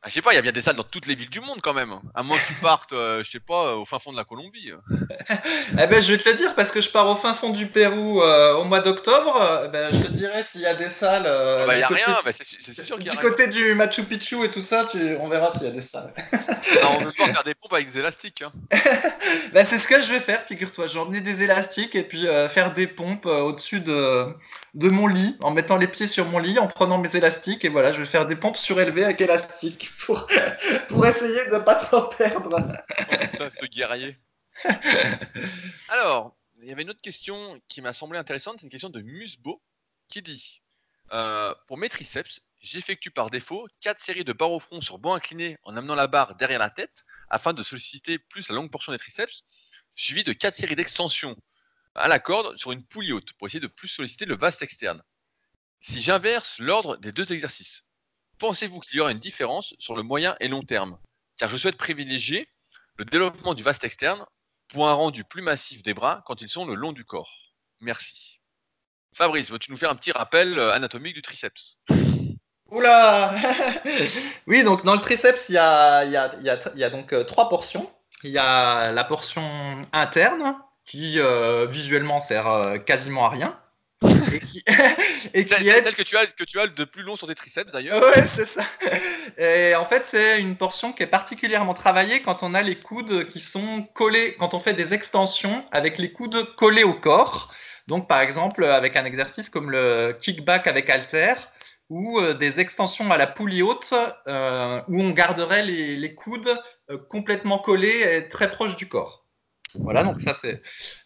Ah, je sais pas, il y a bien des salles dans toutes les villes du monde quand même. À moins que tu partes, euh, je sais pas, euh, au fin fond de la Colombie. eh ben, je vais te le dire parce que je pars au fin fond du Pérou euh, au mois d'octobre. Eh ben, je te dirais s'il y a des salles. Ah bah, il y a rien, mais c'est sûr qu'il y a Du côté du Machu Picchu et tout ça, tu... on verra s'il y a des salles. non, on veut pas faire des pompes avec des élastiques. Hein. ben, c'est ce que je vais faire, figure-toi. Je vais emmener des élastiques et puis faire des pompes au-dessus de, de mon lit, en mettant les pieds sur mon lit, en prenant mes élastiques. Et voilà, je vais faire des pompes surélevées avec élastiques pour, essayer de ne pas trop perdre. Putain, ce guerrier. Alors, il y avait une autre question qui m'a semblé intéressante, c'est une question de Musbo qui dit euh, Pour mes triceps, j'effectue par défaut 4 séries de barres au front sur banc incliné en amenant la barre derrière la tête afin de solliciter plus la longue portion des triceps, suivi de 4 séries d'extension à la corde sur une poulie haute pour essayer de plus solliciter le vaste externe. Si j'inverse l'ordre des deux exercices, pensez-vous qu'il y aura une différence sur le moyen et long terme? Car je souhaite privilégier le développement du vaste externe pour un rendu plus massif des bras quand ils sont le long du corps Merci. Fabrice, veux-tu nous faire un petit rappel euh, anatomique du triceps? Oula Oui, donc dans le triceps, il y a, donc trois portions. Il y a la portion interne, qui euh, visuellement sert euh, quasiment à rien. Et qui, et c'est, qui c'est est- celle que tu as que tu as de plus long sur tes triceps d'ailleurs. Ouais, c'est ça. Et en fait, c'est une portion qui est particulièrement travaillée quand on a les coudes qui sont collés, quand on fait des extensions avec les coudes collés au corps. Donc, par exemple, avec un exercice comme le kickback avec halter ou euh, des extensions à la poulie haute euh, où on garderait les, les coudes euh, complètement collés et très proches du corps. Voilà, donc ça, c'est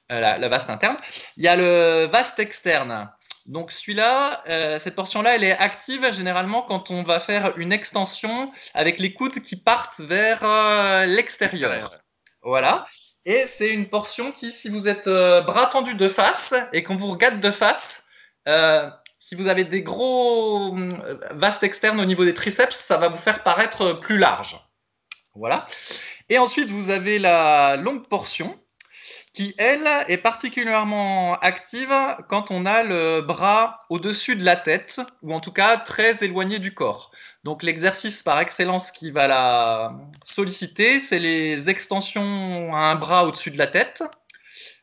la, la vaste interne. Il y a le vaste externe. Donc celui-là, euh, cette portion-là, elle est active généralement quand on va faire une extension avec les coudes qui partent vers euh, l'extérieur. Voilà. Et c'est une portion qui, si vous êtes euh, bras tendu de face et qu'on vous regarde de face, si vous avez des gros vastes externes au niveau des triceps, ça va vous faire paraître plus large. Voilà. Et ensuite, vous avez la longue portion qui, elle, est particulièrement active quand on a le bras au-dessus de la tête, ou en tout cas très éloigné du corps. Donc l'exercice par excellence qui va la solliciter, c'est les extensions à un bras au-dessus de la tête,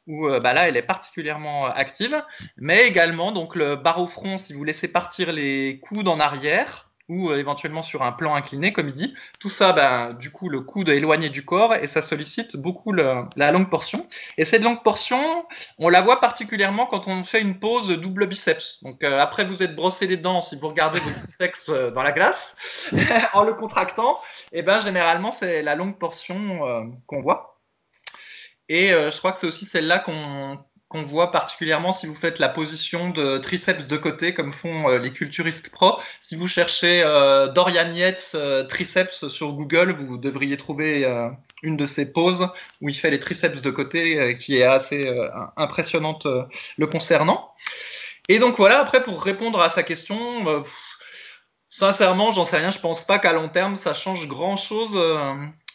où euh, bah là elle est particulièrement active, mais également donc le barre au front si vous laissez partir les coudes en arrière, ou euh, éventuellement sur un plan incliné, comme il dit. Tout ça, ben, du coup, le coude est éloigné du corps et ça sollicite beaucoup la longue portion. Et cette longue portion, on la voit particulièrement quand on fait une pause double biceps. Donc euh, après vous êtes brossé les dents, si vous regardez votre biceps euh, dans la glace, en le contractant, et ben généralement c'est la longue portion qu'on voit. Et je crois que c'est aussi celle-là qu'on voit particulièrement si vous faites la position de triceps de côté, comme font euh, les culturistes pro. Si vous cherchez euh, Dorian Yates euh, triceps sur Google, vous devriez trouver une de ces poses où il fait les triceps de côté, qui est assez impressionnante le concernant. Et donc voilà, après pour répondre à sa question, sincèrement, j'en sais rien, je pense pas qu'à long terme ça change grand chose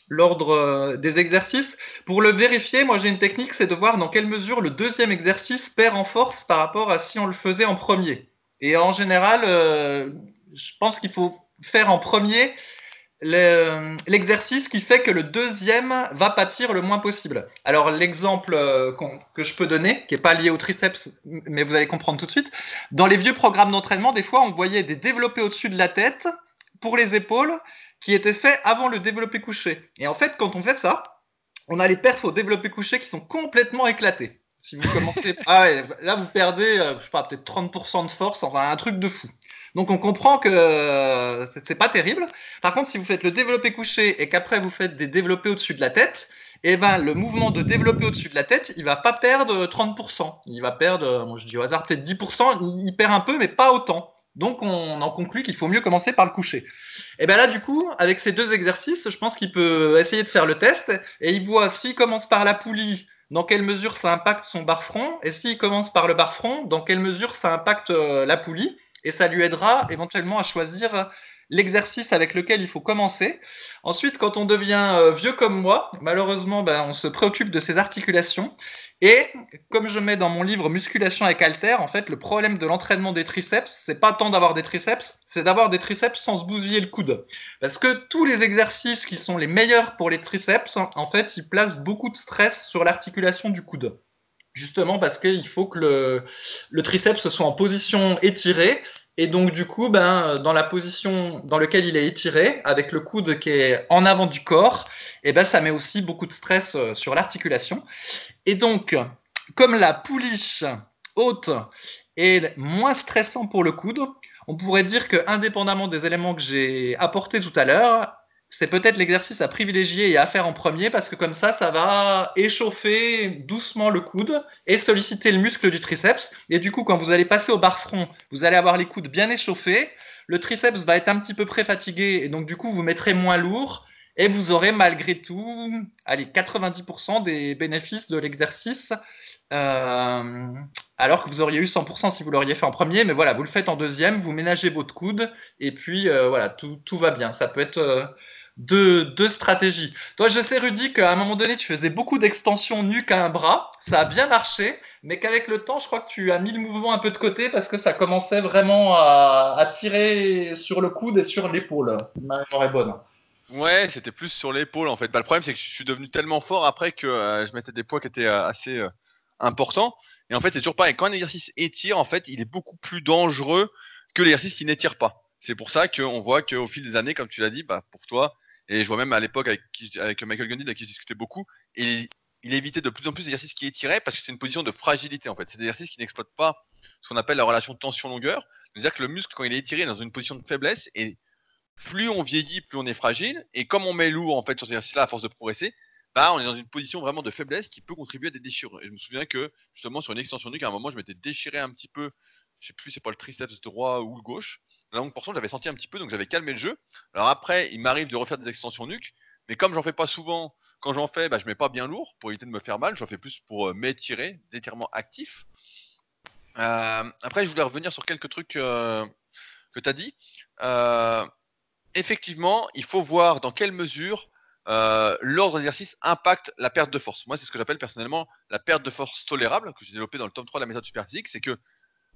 l'ordre euh, des exercices. Pour le vérifier, moi j'ai une technique, c'est de voir dans quelle mesure le deuxième exercice perd en force par rapport à si on le faisait en premier. Et en général, euh, je pense qu'il faut faire en premier le- l'exercice qui fait que le deuxième va pâtir le moins possible. Alors l'exemple euh, que je peux donner, qui n'est pas lié au triceps, mais vous allez comprendre tout de suite, dans les vieux programmes d'entraînement, des fois on voyait des développés au-dessus de la tête pour les épaules qui étaient faits avant le développé couché. Et en fait, quand on fait ça, on a les perfs au développé couché qui sont complètement éclatés. Si vous commencez, ah ouais, là vous perdez, euh, je sais pas, peut-être 30% de force, enfin un truc de fou. Donc on comprend que euh, c'est- pas terrible. Par contre, si vous faites le développé couché et qu'après vous faites des développés au-dessus de la tête, eh ben le mouvement de développé au-dessus de la tête, il va pas perdre 30%. Il va perdre, euh, moi je dis au hasard peut-être 10%. Il, il perd un peu, mais pas autant. Donc on en conclut qu'il faut mieux commencer par le coucher. Et bien là, du coup, avec ces deux exercices, je pense qu'il peut essayer de faire le test. Et il voit s'il commence par la poulie, dans quelle mesure ça impacte son barre front, et s'il commence par le barre front, dans quelle mesure ça impacte euh, la poulie, et ça lui aidera éventuellement à choisir l'exercice avec lequel il faut commencer. Ensuite, quand on devient euh, vieux comme moi, malheureusement, ben, on se préoccupe de ses articulations. Et comme je mets dans mon livre Musculation avec Alter, en fait, le problème de l'entraînement des triceps, c'est pas tant d'avoir des triceps, c'est d'avoir des triceps sans se bousiller le coude. Parce que tous les exercices qui sont les meilleurs pour les triceps, en fait, ils placent beaucoup de stress sur l'articulation du coude. Justement parce qu'il faut que le, le triceps soit en position étirée. Et donc, du coup, ben, dans la position dans laquelle il est étiré, avec le coude qui est en avant du corps, et ben, ça met aussi beaucoup de stress euh, sur l'articulation. Et donc, comme la poulie haute est moins stressant pour le coude, on pourrait dire que, indépendamment des éléments que j'ai apportés tout à l'heure, c'est peut-être l'exercice à privilégier et à faire en premier parce que comme ça, ça va échauffer doucement le coude et solliciter le muscle du triceps. Et du coup, quand vous allez passer au barre front, vous allez avoir les coudes bien échauffés. Le triceps va être un petit peu pré-fatigué et donc du coup, vous mettrez moins lourd et vous aurez malgré tout, allez, 90% des bénéfices de l'exercice, euh, alors que vous auriez eu 100% si vous l'auriez fait en premier. Mais voilà, vous le faites en deuxième, vous ménagez votre coude, et puis euh, voilà, tout, tout, va bien. Ça peut être euh, deux, stratégies. Toi, je sais, Rudy, qu'à un moment donné, tu faisais beaucoup d'extensions nuque à un bras. Ça a bien marché, mais qu'avec le temps, je crois que tu as mis le mouvement un peu de côté parce que ça commençait vraiment à, tirer sur le coude et sur l'épaule. Ma mémoire est bonne. Ouais, c'était plus sur l'épaule en fait. Bah, le problème c'est que je suis devenu tellement fort après que euh, je mettais des poids qui étaient euh, assez euh, importants. Et en fait, c'est toujours pareil. Quand un exercice étire, en fait, il est beaucoup plus dangereux que l'exercice qui n'étire pas. C'est pour ça qu'on voit qu'au fil des années, comme tu l'as dit, bah, pour toi, et je vois même à l'époque avec, Michael Gundy, avec qui je discutais beaucoup, il, il évitait de plus en plus d'exercices qui étiraient parce que c'est une position de fragilité en fait. C'est des exercices qui n'exploitent pas ce qu'on appelle la relation tension-longueur. C'est-à-dire que le muscle, quand il est étiré, est dans une position de faiblesse et plus on vieillit, plus on est fragile. Et comme on met lourd en fait sur ces exercices-là à force de progresser, bah, on est dans une position vraiment de faiblesse qui peut contribuer à des déchirures. Et je me souviens que justement sur une extension nuque, à un moment, je m'étais déchiré un petit peu. Je sais plus, c'est pas le triceps droit ou le gauche. La longue portion, j'avais senti un petit peu, donc j'avais calmé le jeu. Alors après, il m'arrive de refaire des extensions nuque, mais comme j'en fais pas souvent, quand j'en fais, bah, je mets pas bien lourd pour éviter de me faire mal. J'en fais plus pour euh, m'étirer, d'étirement actif. Euh, après, je voulais revenir sur quelques trucs euh, que tu as dit. Effectivement, il faut voir dans quelle mesure l'ordre d'exercice impacte la perte de force. Moi, c'est ce que j'appelle personnellement la perte de force tolérable, que j'ai développé dans le tome 3 de la méthode superphysique. C'est que,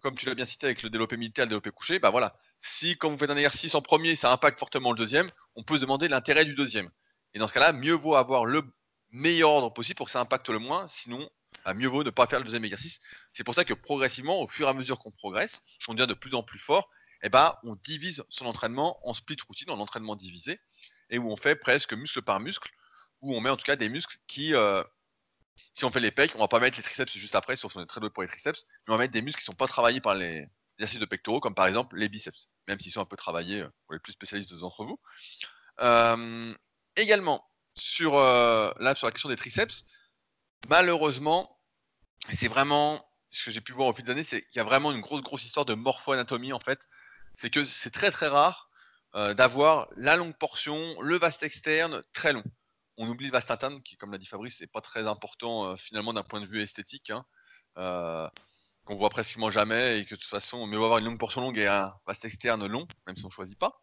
comme tu l'as bien cité avec le développé militaire le développé couché, bah voilà, si quand vous faites un exercice en premier, ça impacte fortement le deuxième, on peut se demander l'intérêt du deuxième. Et dans ce cas-là, mieux vaut avoir le meilleur ordre possible pour que ça impacte le moins, sinon, bah, mieux vaut ne pas faire le deuxième exercice. C'est pour ça que progressivement, au fur et à mesure qu'on progresse, on devient de plus en plus fort, et eh bah, on divise son entraînement en split routine, en entraînement divisé, et où on fait presque muscle par muscle, où on met en tout cas des muscles qui, euh, si on fait les pecs, on va pas mettre les triceps juste après, sauf si on est très doué pour les triceps, mais on va mettre des muscles qui sont pas travaillés par les exercices de pectoraux, comme par exemple les biceps, même s'ils sont un peu travaillés euh, pour les plus spécialistes d'entre vous. Euh, également, sur, là, sur la question des triceps, malheureusement, c'est vraiment ce que j'ai pu voir au fil des années, c'est qu'il y a vraiment une grosse, grosse histoire de morpho-anatomie en fait. C'est que c'est très, très rare euh, d'avoir la longue portion, le vaste externe très long. On oublie le vaste interne, qui, comme l'a dit Fabrice, c'est pas très important euh, finalement d'un point de vue esthétique, hein, euh, qu'on voit pratiquement jamais et que de toute façon, on mieux avoir une longue portion longue et un vaste externe long, même si on choisit pas.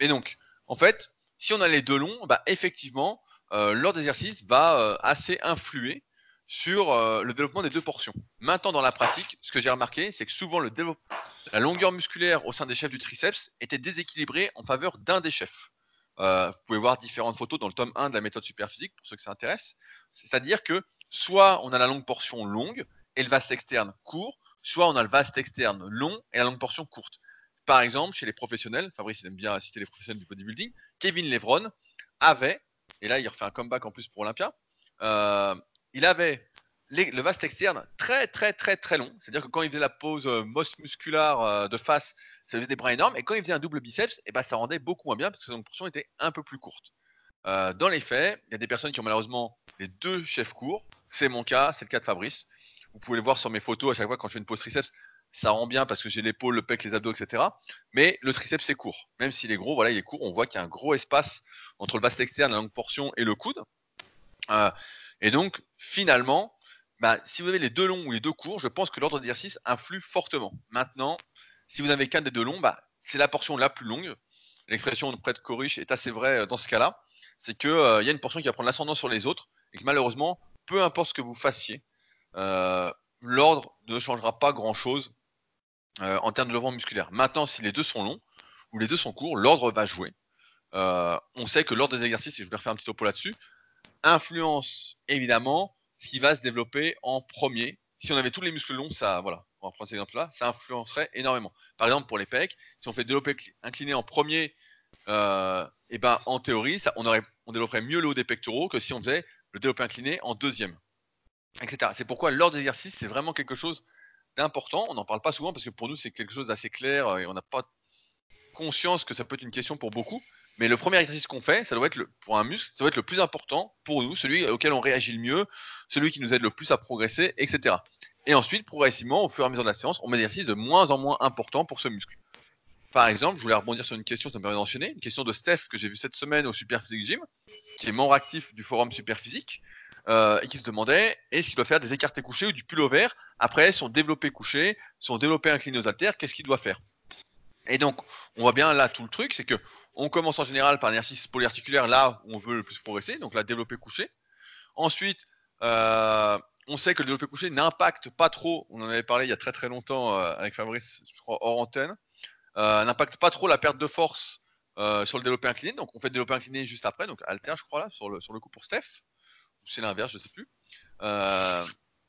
et donc, en fait, si on a les deux longs, bah, effectivement, l'ordre d'exercice va assez influer sur le développement des deux portions. Maintenant, dans la pratique, ce que j'ai remarqué, c'est que souvent la longueur musculaire au sein des chefs du triceps était déséquilibrée en faveur d'un des chefs. Vous pouvez voir différentes photos dans le tome 1 de la méthode superphysique pour ceux que ça intéresse. C'est-à-dire que soit on a la longue portion longue et le vaste externe court, soit on a le vaste externe long et la longue portion courte. Par exemple, chez les professionnels, Fabrice aime bien citer les professionnels du bodybuilding, Kevin Levron avait, et là il refait un comeback en plus pour Olympia, euh, il avait le vaste externe très très très très long. C'est-à-dire que quand il faisait la pose euh, musculaire euh, de face, ça faisait des bras énormes. Et quand il faisait un double biceps, et eh ben, ça rendait beaucoup moins bien parce que son portion était un peu plus courte. dans les faits, il y a des personnes qui ont malheureusement les deux chefs courts. C'est mon cas, c'est le cas de Fabrice. Vous pouvez le voir sur mes photos à chaque fois quand je fais une pose triceps ça rend bien parce que j'ai l'épaule, le pec, les abdos, etc. Mais le triceps c'est court. Même s'il est gros, voilà, il est court. On voit qu'il y a un gros espace entre le vaste externe, la longue portion et le coude. Euh, et donc, finalement, bah, si vous avez les deux longs ou les deux courts, je pense que l'ordre d'exercice influe fortement. Maintenant, si vous n'avez qu'un des deux longs, bah, c'est la portion la plus longue. L'expression de prêtre Coriche est assez vraie euh, dans ce cas-là. C'est qu'il euh, y a une portion qui va prendre l'ascendant sur les autres et que malheureusement, peu importe ce que vous fassiez, l'ordre ne changera pas grand-chose euh, en termes de développement musculaire. Maintenant, si les deux sont longs ou les deux sont courts, l'ordre va jouer. Euh, on sait que l'ordre des exercices, et je vais refaire un petit topo là-dessus, influence évidemment ce qui va se développer en premier. Si on avait tous les muscles longs, ça, voilà, on va prendre cet exemple-là, ça influencerait énormément. Par exemple, pour les pecs, si on fait développer incliné en premier, euh, et ben en théorie, ça, on, aurait, on développerait mieux le haut des pectoraux que si on faisait le développé incliné en deuxième, etc. C'est pourquoi l'ordre d'exercice, c'est vraiment quelque chose important. On n'en parle pas souvent parce que pour nous, c'est quelque chose d'assez clair et on n'a pas conscience que ça peut être une question pour beaucoup. Mais le premier exercice qu'on fait, ça doit être le, pour un muscle, ça doit être le plus important pour nous, celui auquel on réagit le mieux, celui qui nous aide le plus à progresser, etc. Et ensuite, progressivement, au fur et à mesure de la séance, on met des exercices de moins en moins importants pour ce muscle. Par exemple, je voulais rebondir sur une question, ça me permet d'enchaîner, une question de Steph que j'ai vue cette semaine au Superphysique Gym, qui est membre actif du forum Superphysique, euh, et qui se demandait est-ce qu'il doit faire des écartés couchés ou du pull vert après son développé couché, son développé incliné aux haltères, qu'est-ce qu'il doit faire? Et donc, on voit bien là tout le truc, c'est que On commence en général par un exercice polyarticulaire là où on veut le plus progresser, donc la développer couché. Ensuite, euh, on sait que le développé couché n'impacte pas trop, on en avait parlé il y a très très longtemps euh, avec Fabrice, je crois, hors antenne, euh, n'impacte pas trop la perte de force sur le développé incliné. Donc on fait le développé incliné juste après, donc alter je crois là, sur le, sur le coup pour Steph. Ou c'est l'inverse, je ne sais plus.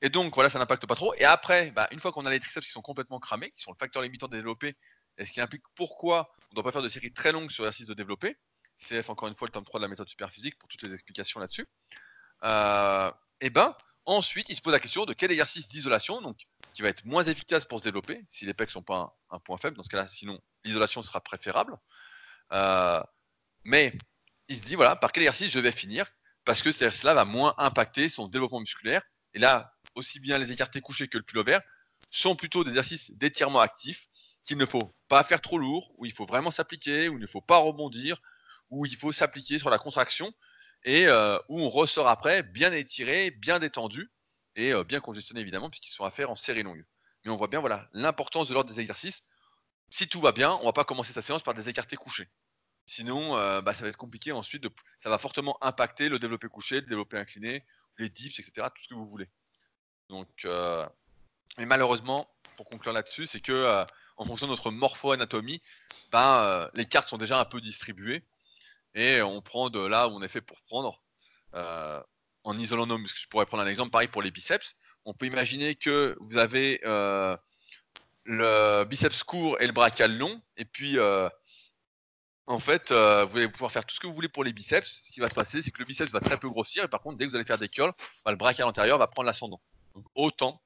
et donc voilà, ça n'impacte pas trop. Et après, bah, une fois qu'on a les triceps qui sont complètement cramés, qui sont le facteur limitant des développés, et ce qui implique pourquoi on ne doit pas faire de séries très longues sur l'exercice de développé. CF, encore une fois, le tome 3 de la méthode superphysique pour toutes les explications là-dessus. Euh, et ben, ensuite, il se pose la question de quel exercice d'isolation, donc qui va être moins efficace pour se développer, si les pecs sont pas un, point faible. Dans ce cas-là, sinon, l'isolation sera préférable. Euh, mais il se dit, voilà, par quel exercice je vais finir, parce que cela va moins impacter son développement musculaire. Et là, aussi bien les écartés couchés que le pullover sont plutôt des exercices d'étirement actif qu'il ne faut pas faire trop lourd, où il faut vraiment s'appliquer, où il ne faut pas rebondir, où il faut s'appliquer sur la contraction, et euh, où on ressort après bien étiré, bien détendu, et euh, bien congestionné évidemment, puisqu'ils sont à faire en série longue. Mais on voit bien voilà l'importance de l'ordre des exercices. Si tout va bien, on va pas commencer sa séance par des écartés couchés. Sinon, euh, bah, ça va être compliqué ensuite. De, ça va fortement impacter le développé couché, le développé incliné, les dips, etc. Tout ce que vous voulez. Donc, mais malheureusement, pour conclure là-dessus, c'est que en fonction de notre morpho-anatomie, ben, euh, les cartes sont déjà un peu distribuées et on prend de là où on est fait pour prendre euh, en isolant nos muscles. Je pourrais prendre un exemple pareil pour les biceps. On peut imaginer que vous avez euh, le biceps court et le brachial long, et puis en fait, vous allez pouvoir faire tout ce que vous voulez pour les biceps. Ce qui va se passer, c'est que le biceps va très peu grossir, et par contre, dès que vous allez faire des curls, bah, le brachial antérieur va prendre l'ascendant. Autant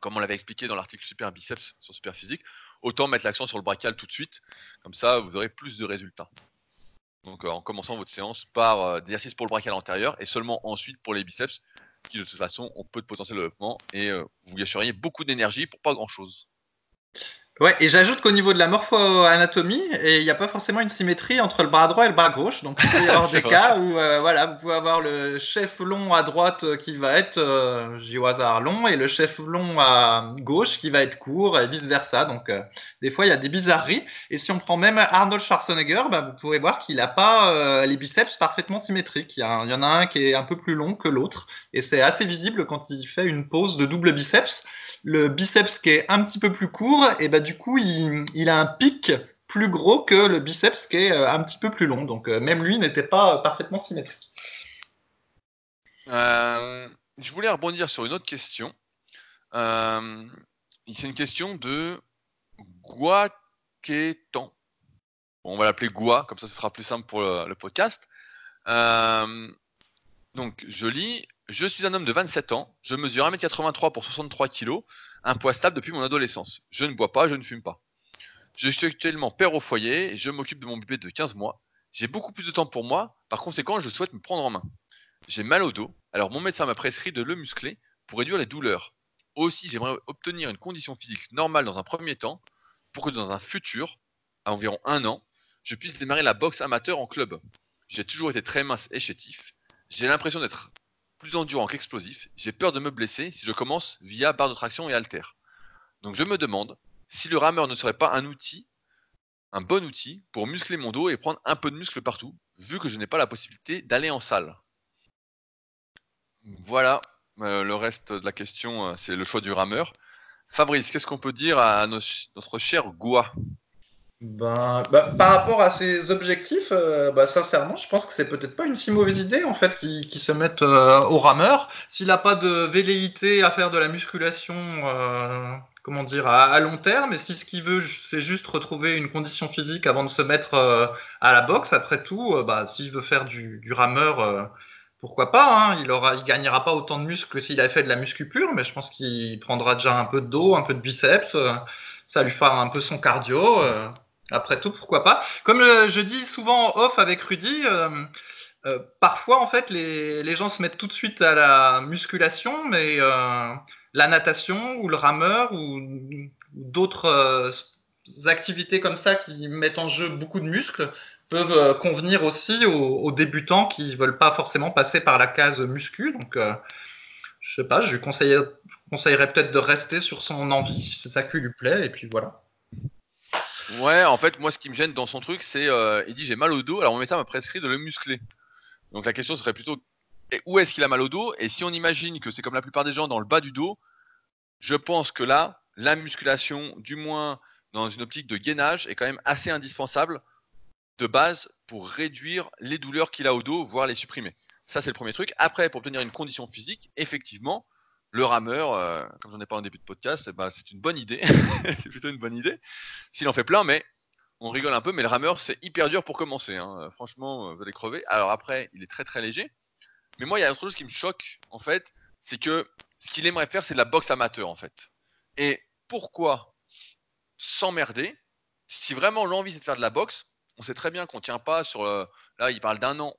comme on l'avait expliqué dans l'article Super Biceps sur Super Physique, autant mettre l'accent sur le brachial tout de suite, comme ça vous aurez plus de résultats. Donc euh, en commençant votre séance par euh, des exercices pour le brachial antérieur et seulement ensuite pour les biceps, qui de toute façon ont peu de potentiel de développement et euh, vous gâcheriez beaucoup d'énergie pour pas grand chose. Ouais, et j'ajoute qu'au niveau de la morpho-anatomie, il n'y a pas forcément une symétrie entre le bras droit et le bras gauche. Donc, il peut y avoir des cas où euh, voilà, vous pouvez avoir le chef long à droite qui va être, euh, j'ai au hasard, long, et le chef long à gauche qui va être court, et vice-versa. Donc, euh, des fois, il y a des bizarreries. Et si on prend même Arnold Schwarzenegger, bah, vous pouvez voir qu'il n'a pas euh, les biceps parfaitement symétriques. Il y, il y, en a un qui est un peu plus long que l'autre. Et c'est assez visible quand il fait une pose de double biceps le biceps qui est un petit peu plus court, et bah du coup, il, a un pic plus gros que le biceps qui est euh, un petit peu plus long. Donc euh, même lui n'était pas euh, parfaitement symétrique. je voulais rebondir sur une autre question. c'est une question de Guaquetan. on va l'appeler Gua, comme ça ce sera plus simple pour le, podcast. donc je lis je suis un homme de 27 ans, je mesure 1m83 pour 63 kg, un poids stable depuis mon adolescence. Je ne bois pas, je ne fume pas. Je suis actuellement père au foyer et je m'occupe de mon bébé de 15 mois. J'ai beaucoup plus de temps pour moi, par conséquent, je souhaite me prendre en main. J'ai mal au dos, alors mon médecin m'a prescrit de le muscler pour réduire les douleurs. Aussi, j'aimerais obtenir une condition physique normale dans un premier temps, pour que dans un futur, à environ un an, je puisse démarrer la boxe amateur en club. J'ai toujours été très mince et chétif. J'ai l'impression d'être plus endurant qu'explosif, j'ai peur de me blesser si je commence via barre de traction et halter. Donc je me demande si le rameur ne serait pas un outil, un bon outil pour muscler mon dos et prendre un peu de muscle partout, vu que je n'ai pas la possibilité d'aller en salle. Voilà, euh, le reste de la question, euh, c'est le choix du rameur. Fabrice, qu'est-ce qu'on peut dire à notre cher Goua ben, bah, par rapport à ses objectifs, euh, bah, sincèrement, je pense que c'est peut-être pas une si mauvaise idée en fait qui se mette euh, au rameur. S'il n'a pas de velléité à faire de la musculation, euh, comment dire, à, long terme, et si ce qu'il veut, c'est juste retrouver une condition physique avant de se mettre à la boxe, après tout, bah, s'il veut faire du, rameur, pourquoi pas hein, Il aura, il gagnera pas autant de muscles que s'il avait fait de la muscu pure, mais je pense qu'il prendra déjà un peu de dos, un peu de biceps. ça lui fera un peu son cardio. Après tout, pourquoi pas Comme euh, je dis souvent off avec Rudy, euh, euh, parfois en fait les, gens se mettent tout de suite à la musculation, mais la natation ou le rameur ou, d'autres activités comme ça qui mettent en jeu beaucoup de muscles peuvent convenir aussi aux, débutants qui veulent pas forcément passer par la case muscu. Donc, je sais pas, je lui conseillerais peut-être de rester sur son envie si c'est ça lui plaît, et puis voilà. Ouais, en fait, moi, ce qui me gêne dans son truc, c'est euh, il dit j'ai mal au dos, alors mon médecin m'a prescrit de le muscler. Donc la question serait plutôt où est-ce qu'il a mal au dos? Et si on imagine que c'est comme la plupart des gens dans le bas du dos, je pense que là, la musculation, du moins dans une optique de gainage, est quand même assez indispensable de base pour réduire les douleurs qu'il a au dos, voire les supprimer. Ça, c'est le premier truc. Après, pour obtenir une condition physique, effectivement, le rameur, euh, comme j'en ai parlé en début de podcast, eh ben, c'est une bonne idée. c'est plutôt une bonne idée. S'il en fait plein, mais on rigole un peu, mais le rameur, c'est hyper dur pour commencer. Hein. Franchement, vous allez crever. Alors après, il est très très léger. Mais moi, il y a autre chose qui me choque, en fait, c'est que ce qu'il aimerait faire, c'est de la boxe amateur, en fait. Et pourquoi s'emmerder si vraiment l'envie, c'est de faire de la boxe? On sait très bien qu'on tient pas sur. Euh, là, il parle d'un an.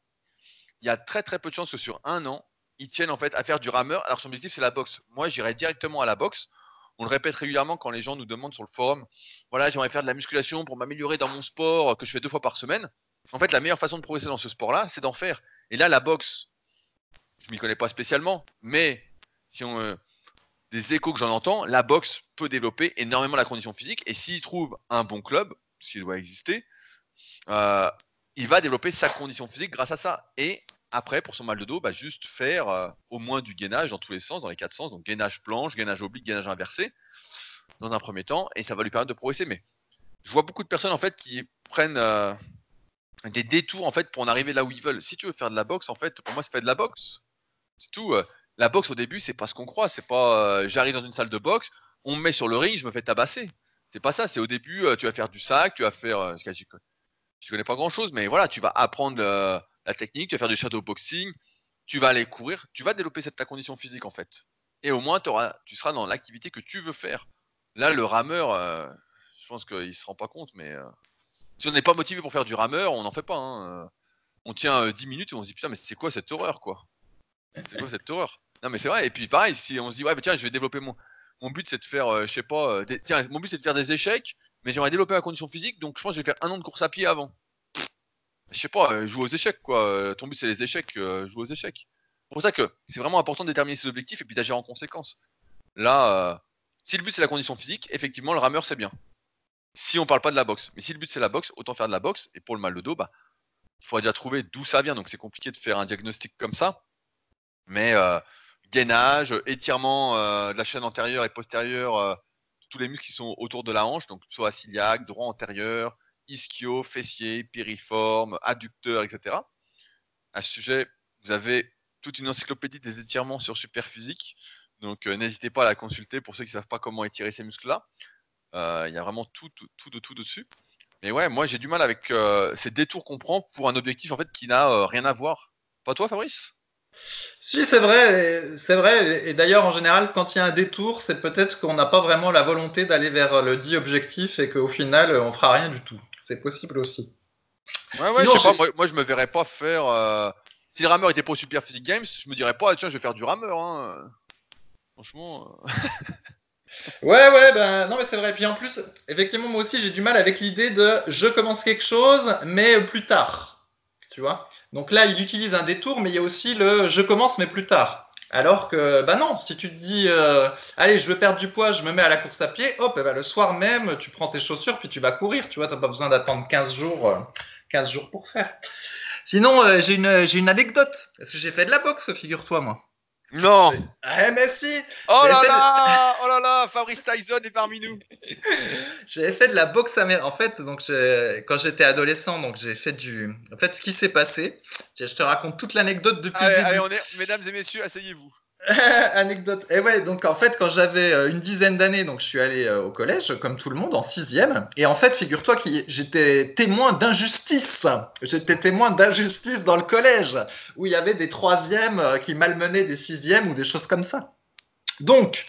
Il y a très très peu de chances que sur un an, ils tiennent en fait à faire du rameur, alors son objectif c'est la boxe. Moi j'irai directement à la boxe. On le répète régulièrement quand les gens nous demandent sur le forum, voilà j'aimerais faire de la musculation pour m'améliorer dans mon sport que je fais deux fois par semaine. En fait la meilleure façon de progresser dans ce sport-là, c'est d'en faire. Et là la boxe, je m'y connais pas spécialement, mais si on, euh, des échos que j'en entends, la boxe peut développer énormément la condition physique. Et s'il trouve un bon club, ce qui doit exister, euh, il va développer sa condition physique grâce à ça. Après, pour son mal de dos, bah, juste faire euh, au moins du gainage dans tous les sens, dans les quatre sens. Donc gainage planche, gainage oblique, gainage inversé, dans un premier temps, et ça va lui permettre de progresser. Mais je vois beaucoup de personnes en fait qui prennent euh, des détours en fait pour en arriver là où ils veulent. Si tu veux faire de la boxe, en fait, pour moi, c'est fait de la boxe. C'est tout. Euh. la boxe au début, c'est pas ce qu'on croit. C'est pas j'arrive dans une salle de boxe, on me met sur le ring, je me fais tabasser. C'est pas ça. C'est au début, tu vas faire du sac, tu vas faire. je connais pas grand chose, mais voilà, tu vas apprendre la technique, tu vas faire du shadow boxing, tu vas aller courir, tu vas développer cette ta condition physique en fait. Et au moins, tu seras dans l'activité que tu veux faire. Là, le rameur, euh, je pense qu'il ne se rend pas compte, mais euh, si on n'est pas motivé pour faire du rameur, on n'en fait pas. Hein, euh. On tient 10 minutes et on se dit putain, mais c'est quoi cette horreur quoi? C'est quoi cette horreur? Non, mais c'est vrai. Et puis pareil, si on se dit ouais, bah, tiens, je vais développer mon. Mon but c'est de faire, je sais pas, tiens, mon but c'est de faire des échecs, mais j'aimerais développer ma condition physique, donc je pense que je vais faire un an de course à pied avant je sais pas, euh, joue aux échecs, quoi. Euh, ton but, c'est les échecs, euh, joue aux échecs. C'est pour ça que c'est vraiment important de déterminer ses objectifs et puis d'agir en conséquence. Là, si le but, c'est la condition physique, effectivement, le rameur, c'est bien. Si on parle pas de la boxe. Mais si le but, c'est la boxe, autant faire de la boxe. Et pour le mal de dos, bah, il faudra déjà trouver d'où ça vient. Donc, c'est compliqué de faire un diagnostic comme ça. Mais gainage, étirement de la chaîne antérieure et postérieure, tous les muscles qui sont autour de la hanche, donc soit ciliaque, droit antérieur, ischio, fessier, piriforme, adducteur, etc. À ce sujet, vous avez toute une encyclopédie des étirements sur Superphysique. Donc euh, n'hésitez pas à la consulter pour ceux qui ne savent pas comment étirer ces muscles-là. Euh, il y a vraiment tout, tout, de tout dessus. Mais ouais, moi j'ai du mal avec euh, ces détours qu'on prend pour un objectif en fait qui n'a rien à voir. Pas toi, Fabrice? Si, c'est vrai, c'est vrai. Et d'ailleurs, en général, quand il y a un détour, c'est peut-être qu'on n'a pas vraiment la volonté d'aller vers le dit objectif et qu'au final, on fera rien du tout. C'est possible aussi. Ouais, ouais, je sais pas, moi, je me verrais pas faire. Euh, si le rameur était pas au Super Physique Games, je me dirais pas, tiens, je vais faire du rameur. Hein. Franchement. Euh. ouais, ouais, ben non, mais c'est vrai. Puis en plus, effectivement, moi aussi, j'ai du mal avec l'idée de je commence quelque chose, mais plus tard. Tu vois Donc là, il utilise un détour, mais il y a aussi le je commence, mais plus tard. Alors que, bah non, si tu te dis, euh, allez, je veux perdre du poids, je me mets à la course à pied, hop, et bah, le soir même, tu prends tes chaussures, puis tu vas courir, tu vois, tu n'as pas besoin d'attendre 15 jours, 15 euh, jours pour faire. Sinon, euh, j'ai une, une anecdote, parce que j'ai fait de la boxe, figure-toi, moi. Non Ah mais si Oh là là Fabrice Tyson est parmi nous J'avais fait de la boxe américaine. En fait, donc quand j'étais adolescent, donc j'ai fait du. En fait, ce qui s'est passé, je te raconte toute l'anecdote depuis. Allez, allez, on est... mesdames et messieurs, asseyez-vous. Anecdote. Et ouais, donc en fait, quand j'avais euh, une dizaine d'années, donc je suis allé euh, au collège, comme tout le monde, en sixième. Et en fait, figure-toi que j'étais témoin d'injustice. J'étais témoin d'injustice dans le collège, où il y avait des troisièmes euh, qui malmenaient des sixièmes ou des choses comme ça. Donc,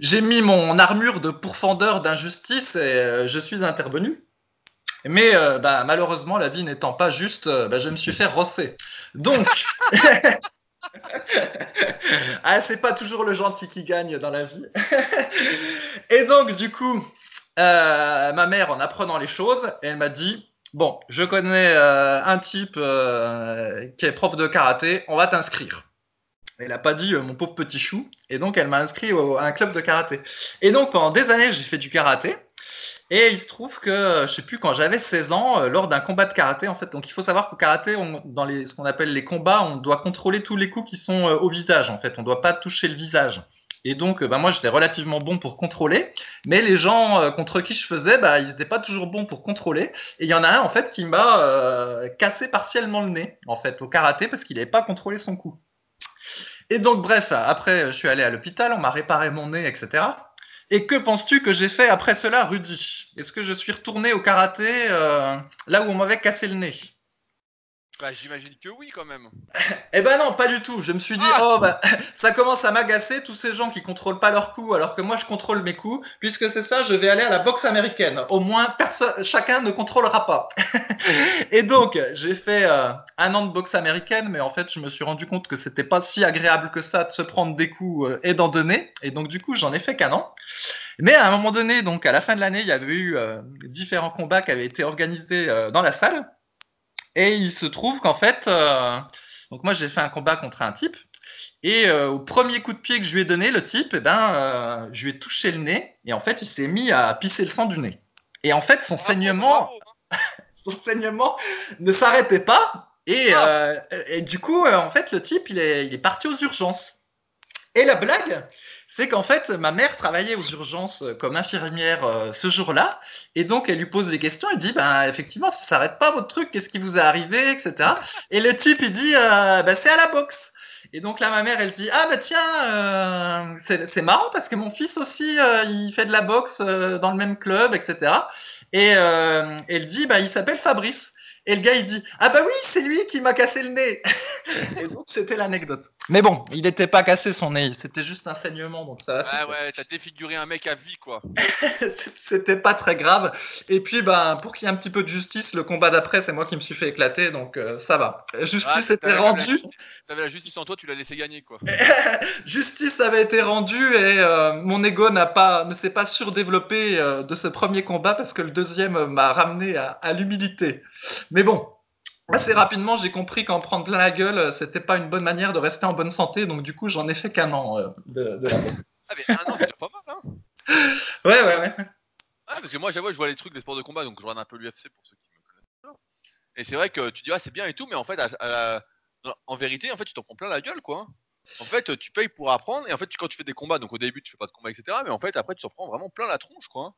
j'ai mis mon armure de pourfendeur d'injustice et je suis intervenu. Mais bah, malheureusement, la vie n'étant pas juste, bah, je me suis fait rosser. Donc, ah, c'est pas toujours le gentil qui gagne dans la vie. et donc, du coup, euh, ma mère, en apprenant les choses, elle m'a dit Bon, je connais euh, un type euh, qui est prof de karaté, on va t'inscrire. Elle n'a pas dit mon pauvre petit chou. Et donc, elle m'a inscrit à un club de karaté. Et donc, pendant des années, j'ai fait du karaté. Et il se trouve que, je sais plus, quand j'avais 16 ans, euh, lors d'un combat de karaté, en fait, donc il faut savoir qu'au karaté, on, dans les, ce qu'on appelle les combats, on doit contrôler tous les coups qui sont euh, au visage, en fait. On doit pas toucher le visage. Et donc, euh, bah, moi, j'étais relativement bon pour contrôler, mais les gens euh, contre qui je faisais, bah, ils n'étaient pas toujours bons pour contrôler. Et il y en a un, en fait, qui m'a euh, cassé partiellement le nez, en fait, au karaté, parce qu'il n'avait pas contrôlé son coup. Et donc, bref, après, je suis allé à l'hôpital, on m'a réparé mon nez, etc. Et que penses-tu que j'ai fait après cela, Rudy? Est-ce que je suis retourné au karaté euh, là où on m'avait cassé le nez? Bah, j'imagine que oui, quand même. Eh ben non, pas du tout. Je me suis dit, Ah oh bah, ça commence à m'agacer tous ces gens qui contrôlent pas leurs coups, alors que moi je contrôle mes coups. Puisque c'est ça, je vais aller à la boxe américaine. Au moins, personne, chacun ne contrôlera pas. Et donc, j'ai fait euh, un an de boxe américaine, mais en fait, je me suis rendu compte que c'était pas si agréable que ça de se prendre des coups euh, et d'en donner. Et donc, du coup, j'en ai fait qu'un an. Mais à un moment donné, donc à la fin de l'année, il y avait eu euh, différents combats qui avaient été organisés dans la salle. Et il se trouve qu'en fait, euh, donc moi j'ai fait un combat contre un type. Et euh, au premier coup de pied que je lui ai donné, le type, eh ben, euh, je lui ai touché le nez. Et en fait, il s'est mis à pisser le sang du nez. Et en fait, son Bravo, saignement, bravo. son saignement ne s'arrêtait pas. Et, Ah. et du coup, en fait, le type, il est, il est parti aux urgences. Et la blague, c'est qu'en fait, ma mère travaillait aux urgences euh, comme infirmière euh, ce jour-là. Et donc, elle lui pose des questions. Elle dit, ben, effectivement, ça s'arrête pas votre truc. Qu'est-ce qui vous est arrivé, etc. Et le type, il dit, euh, ben, c'est à la boxe. Et donc là, ma mère, elle dit, ah, bah tiens, euh, c'est marrant parce que mon fils aussi, il fait de la boxe dans le même club, etc. Et elle dit, bah, il s'appelle Fabrice. Et le gars, il dit Ah bah oui, c'est lui qui m'a cassé le nez. et donc, c'était l'anecdote. Mais bon, il n'était pas cassé son nez, c'était juste un saignement, donc ça. Ouais, ouais, t'as défiguré un mec à vie, quoi. c'était pas très grave. Et puis, bah, pour qu'il y ait un petit peu de justice, le combat d'après, c'est moi qui me suis fait éclater, donc euh, ça va. Justice Ah, était rendue. T'avais la justice en toi, tu l'as laissé gagner, quoi. Justice avait été rendue et euh, mon ego n'a pas, ne s'est pas surdéveloppé euh, de ce premier combat parce que le deuxième m'a ramené à, à l'humilité. Mais bon, assez rapidement, j'ai compris qu'en prendre plein la gueule, euh, c'était pas une bonne manière de rester en bonne santé. Donc du coup, j'en ai fait qu'un an euh, de, de la boxe. Ah, mais un an, c'est déjà pas mal, hein. Ouais, ouais, ouais. Ah, parce que moi, j'avoue, je vois les trucs des sports de combat, donc je regarde un peu l'UFC pour ceux qui me connaissent. Et c'est vrai que tu dis, ah, c'est bien et tout, mais en fait, à- à- en vérité, en fait, tu t'en prends plein la gueule, quoi. En fait, tu payes pour apprendre, et en fait, quand tu fais des combats, donc au début, tu fais pas de combat, etc., mais en fait, après, tu t'en prends vraiment plein la tronche, quoi.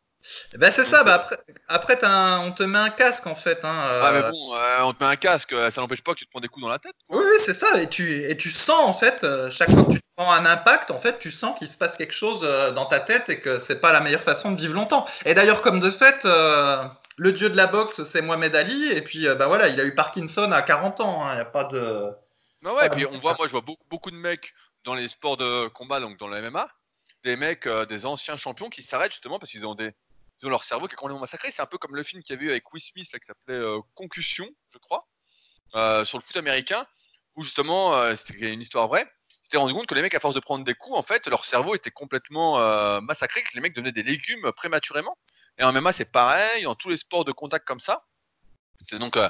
Ben c'est ça. euh, Bah après, après un- on te met un casque en fait. Hein, euh, Ah, mais bon, euh, on te met un casque, ça n'empêche pas que tu te prends des coups dans la tête, quoi. Oui, oui, c'est ça. Et tu, et tu sens, en fait, chaque fois que tu prends un impact, en fait, tu sens qu'il se passe quelque chose dans ta tête et que c'est pas la meilleure façon de vivre longtemps. Et d'ailleurs, comme de fait, euh, le dieu de la boxe, c'est Mohamed Ali. Et puis, euh, bah voilà, il a eu Parkinson à 40 ans. hein, Il n'y a pas de. Non, ouais, et puis on voit, moi, je vois beaucoup, beaucoup de mecs dans les sports de combat, donc dans le MMA, des mecs, euh, des anciens champions qui s'arrêtent justement parce qu'ils ont des. Ils ont leur cerveau qui est complètement massacré. C'est un peu comme le film qu'il y avait eu avec Will Smith là, qui s'appelait euh, Concussion, je crois, euh, sur le foot américain, où justement, c'était une histoire vraie. Tu t'es rendu compte que les mecs, à force de prendre des coups, en fait, leur cerveau était complètement massacré, que les mecs devenaient des légumes prématurément. Et en MMA, c'est pareil, dans tous les sports de contact comme ça. C'est donc, euh,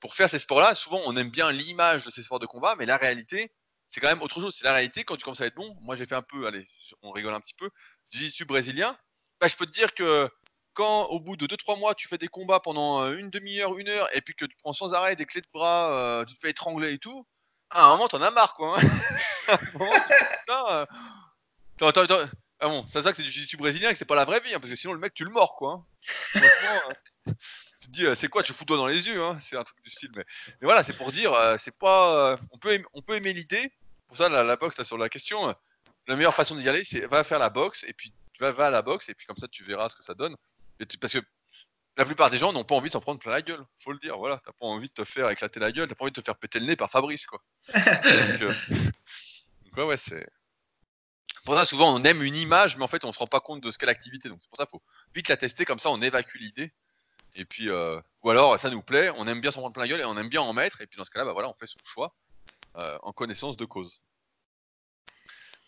pour faire ces sports-là, souvent, on aime bien l'image de ces sports de combat, mais la réalité, c'est quand même autre chose. C'est la réalité quand tu commences à être bon. Moi, j'ai fait un peu, allez, on rigole un petit peu, jiu-jitsu brésilien. Bah, je peux te dire que quand, au bout de 2-3 mois, tu fais des combats pendant euh, une demi-heure, une heure, et puis que tu prends sans arrêt des clés de bras, euh, tu te fais étrangler et tout, à un moment, t'en as marre, quoi. hein. à un moment, euh. Ah bon, ça, ça que c'est du jiu-jitsu brésilien et que c'est pas la vraie vie, hein, parce que sinon, le mec, tu le mords, quoi. hein. Franchement, euh, tu te dis, euh, c'est quoi, tu fous toi dans les yeux, hein, c'est un truc du style. Mais, mais voilà, c'est pour dire, euh, c'est pas. euh, on, peut aimer, on peut aimer l'idée. Pour ça, la, la boxe, là, sur la question, la meilleure façon d'y aller, c'est va faire la boxe, et puis tu vas, va à la boxe, et puis comme ça, tu verras ce que ça donne. Et tu- parce que la plupart des gens n'ont pas envie de s'en prendre plein la gueule, faut le dire. Voilà, t'as pas envie de te faire éclater la gueule, t'as pas envie de te faire péter le nez par Fabrice, quoi. Donc, donc ouais, ouais, c'est. Pour ça, souvent, on aime une image, mais en fait, on se rend pas compte de ce qu'est l'activité. Donc, c'est pour ça qu'il faut vite la tester, comme ça, on évacue l'idée. Et puis, euh, ou alors, ça nous plaît, on aime bien s'en prendre plein la gueule et on aime bien en mettre. Et puis, dans ce cas-là, bah voilà, on fait son choix euh, en connaissance de cause.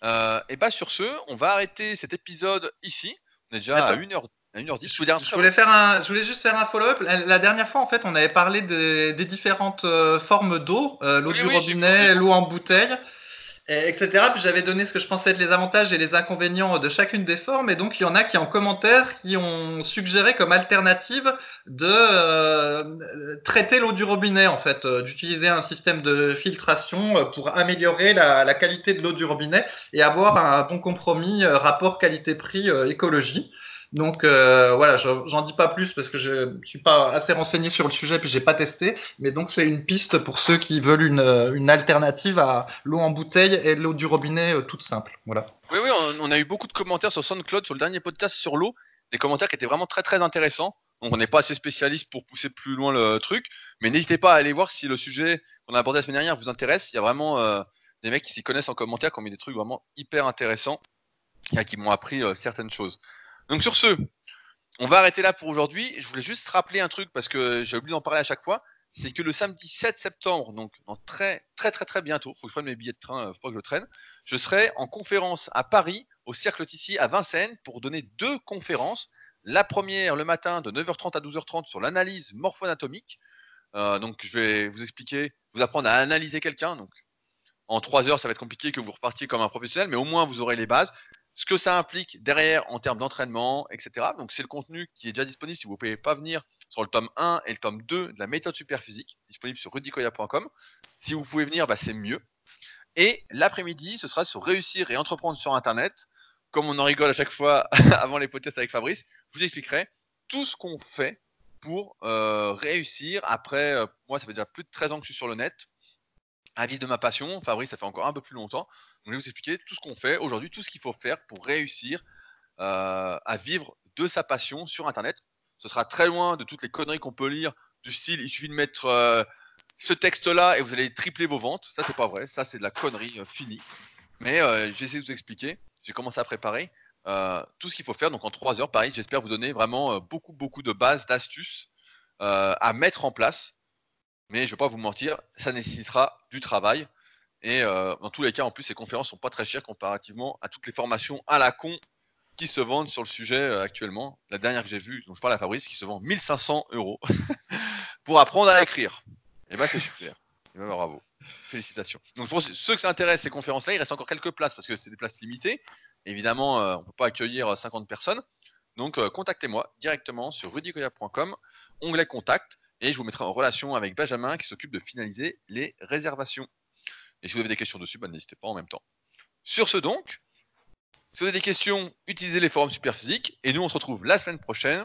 Euh, et bah, sur ce, on va arrêter cet épisode ici. On est déjà à Attends. 1h, à 1h10. Je, un je voulais faire un, je voulais juste faire un follow-up. La, dernière fois, en fait, on avait parlé des, des différentes formes d'eau, l'eau Oui, du oui, robinet, l'eau en bouteille. Etc. J'avais donné ce que je pensais être les avantages et les inconvénients de chacune des formes. Et donc, il y en a qui, en commentaire, qui ont suggéré comme alternative de euh, traiter l'eau du robinet, en fait, euh, d'utiliser un système de filtration euh, pour améliorer la, la qualité de l'eau du robinet et avoir un bon compromis rapport qualité-prix écologie. Donc euh, voilà, j'en dis pas plus parce que je ne suis pas assez renseigné sur le sujet puis j'ai pas testé. Mais donc c'est une piste pour ceux qui veulent une, une alternative à l'eau en bouteille et l'eau du robinet euh, toute simple. Voilà. Oui, oui, on, a eu beaucoup de commentaires sur SoundCloud sur le dernier podcast sur l'eau, des commentaires qui étaient vraiment très très intéressants. Donc on n'est pas assez spécialiste pour pousser plus loin le truc, mais n'hésitez pas à aller voir si le sujet qu'on a abordé la semaine dernière vous intéresse. Il y a vraiment euh, des mecs qui s'y connaissent en commentaire, qui ont mis des trucs vraiment hyper intéressants et qui m'ont appris certaines choses. Donc sur ce, on va arrêter là pour aujourd'hui. Je voulais juste rappeler un truc parce que j'ai oublié d'en parler à chaque fois. C'est que le samedi 7 septembre, donc dans très très très très bientôt, faut que je prenne mes billets de train, euh, faut pas que je traîne. Je serai en conférence à Paris, au Cercle Tissier à Vincennes, pour donner deux conférences. La première le matin de 9h30 à 12h30 sur l'analyse morpho-anatomique. Euh, donc je vais vous expliquer, vous apprendre à analyser quelqu'un. Donc en trois heures, ça va être compliqué que vous repartiez comme un professionnel, mais au moins vous aurez les bases ce que ça implique derrière en termes d'entraînement, etc. Donc c'est le contenu qui est déjà disponible si vous ne pouvez pas venir sur le tome 1 et le tome 2 de la méthode superphysique, disponible sur rudicoya.com. Si vous pouvez venir, bah, c'est mieux. Et l'après-midi, ce sera sur réussir et entreprendre sur Internet. Comme on en rigole à chaque fois avant les podcasts avec Fabrice, je vous expliquerai tout ce qu'on fait pour euh, réussir. Après, euh, moi, ça fait déjà plus de 13 ans que je suis sur le net, à vivre de ma passion. Fabrice, ça fait encore un peu plus longtemps je vais vous expliquer tout ce qu'on fait aujourd'hui, tout ce qu'il faut faire pour réussir euh, à vivre de sa passion sur Internet. Ce sera très loin de toutes les conneries qu'on peut lire, du style il suffit de mettre euh, ce texte-là et vous allez tripler vos ventes. Ça, c'est pas vrai. Ça, c'est de la connerie euh, finie. Mais j'essaie de vous expliquer. J'ai commencé à préparer tout ce qu'il faut faire. Donc en trois heures, pareil, j'espère vous donner vraiment beaucoup, beaucoup de bases, d'astuces à mettre en place. Mais je ne vais pas vous mentir, ça nécessitera du travail. Et euh, dans tous les cas, en plus, ces conférences sont pas très chères comparativement à toutes les formations à la con qui se vendent sur le sujet euh, actuellement. La dernière que j'ai vue, dont je parle à Fabrice, qui se vend 1500 euros pour apprendre à écrire. Et eh ben c'est super. Et eh ben, bravo. Félicitations. Donc pour ceux que ça intéresse ces conférences-là, il reste encore quelques places parce que c'est des places limitées. Évidemment, euh, on ne peut pas accueillir 50 personnes. Donc contactez-moi directement sur rudicoya.com, onglet contact, et je vous mettrai en relation avec Benjamin qui s'occupe de finaliser les réservations. Et si vous avez des questions dessus, bah, n'hésitez pas en même temps. Sur ce donc, si vous avez des questions, utilisez les forums Superphysique. Et nous, on se retrouve la semaine prochaine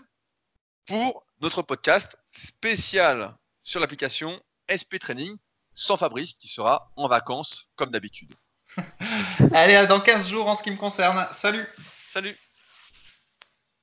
pour notre podcast spécial sur l'application SP Training sans Fabrice qui sera en vacances comme d'habitude. Allez, dans 15 jours en ce qui me concerne. Salut Salut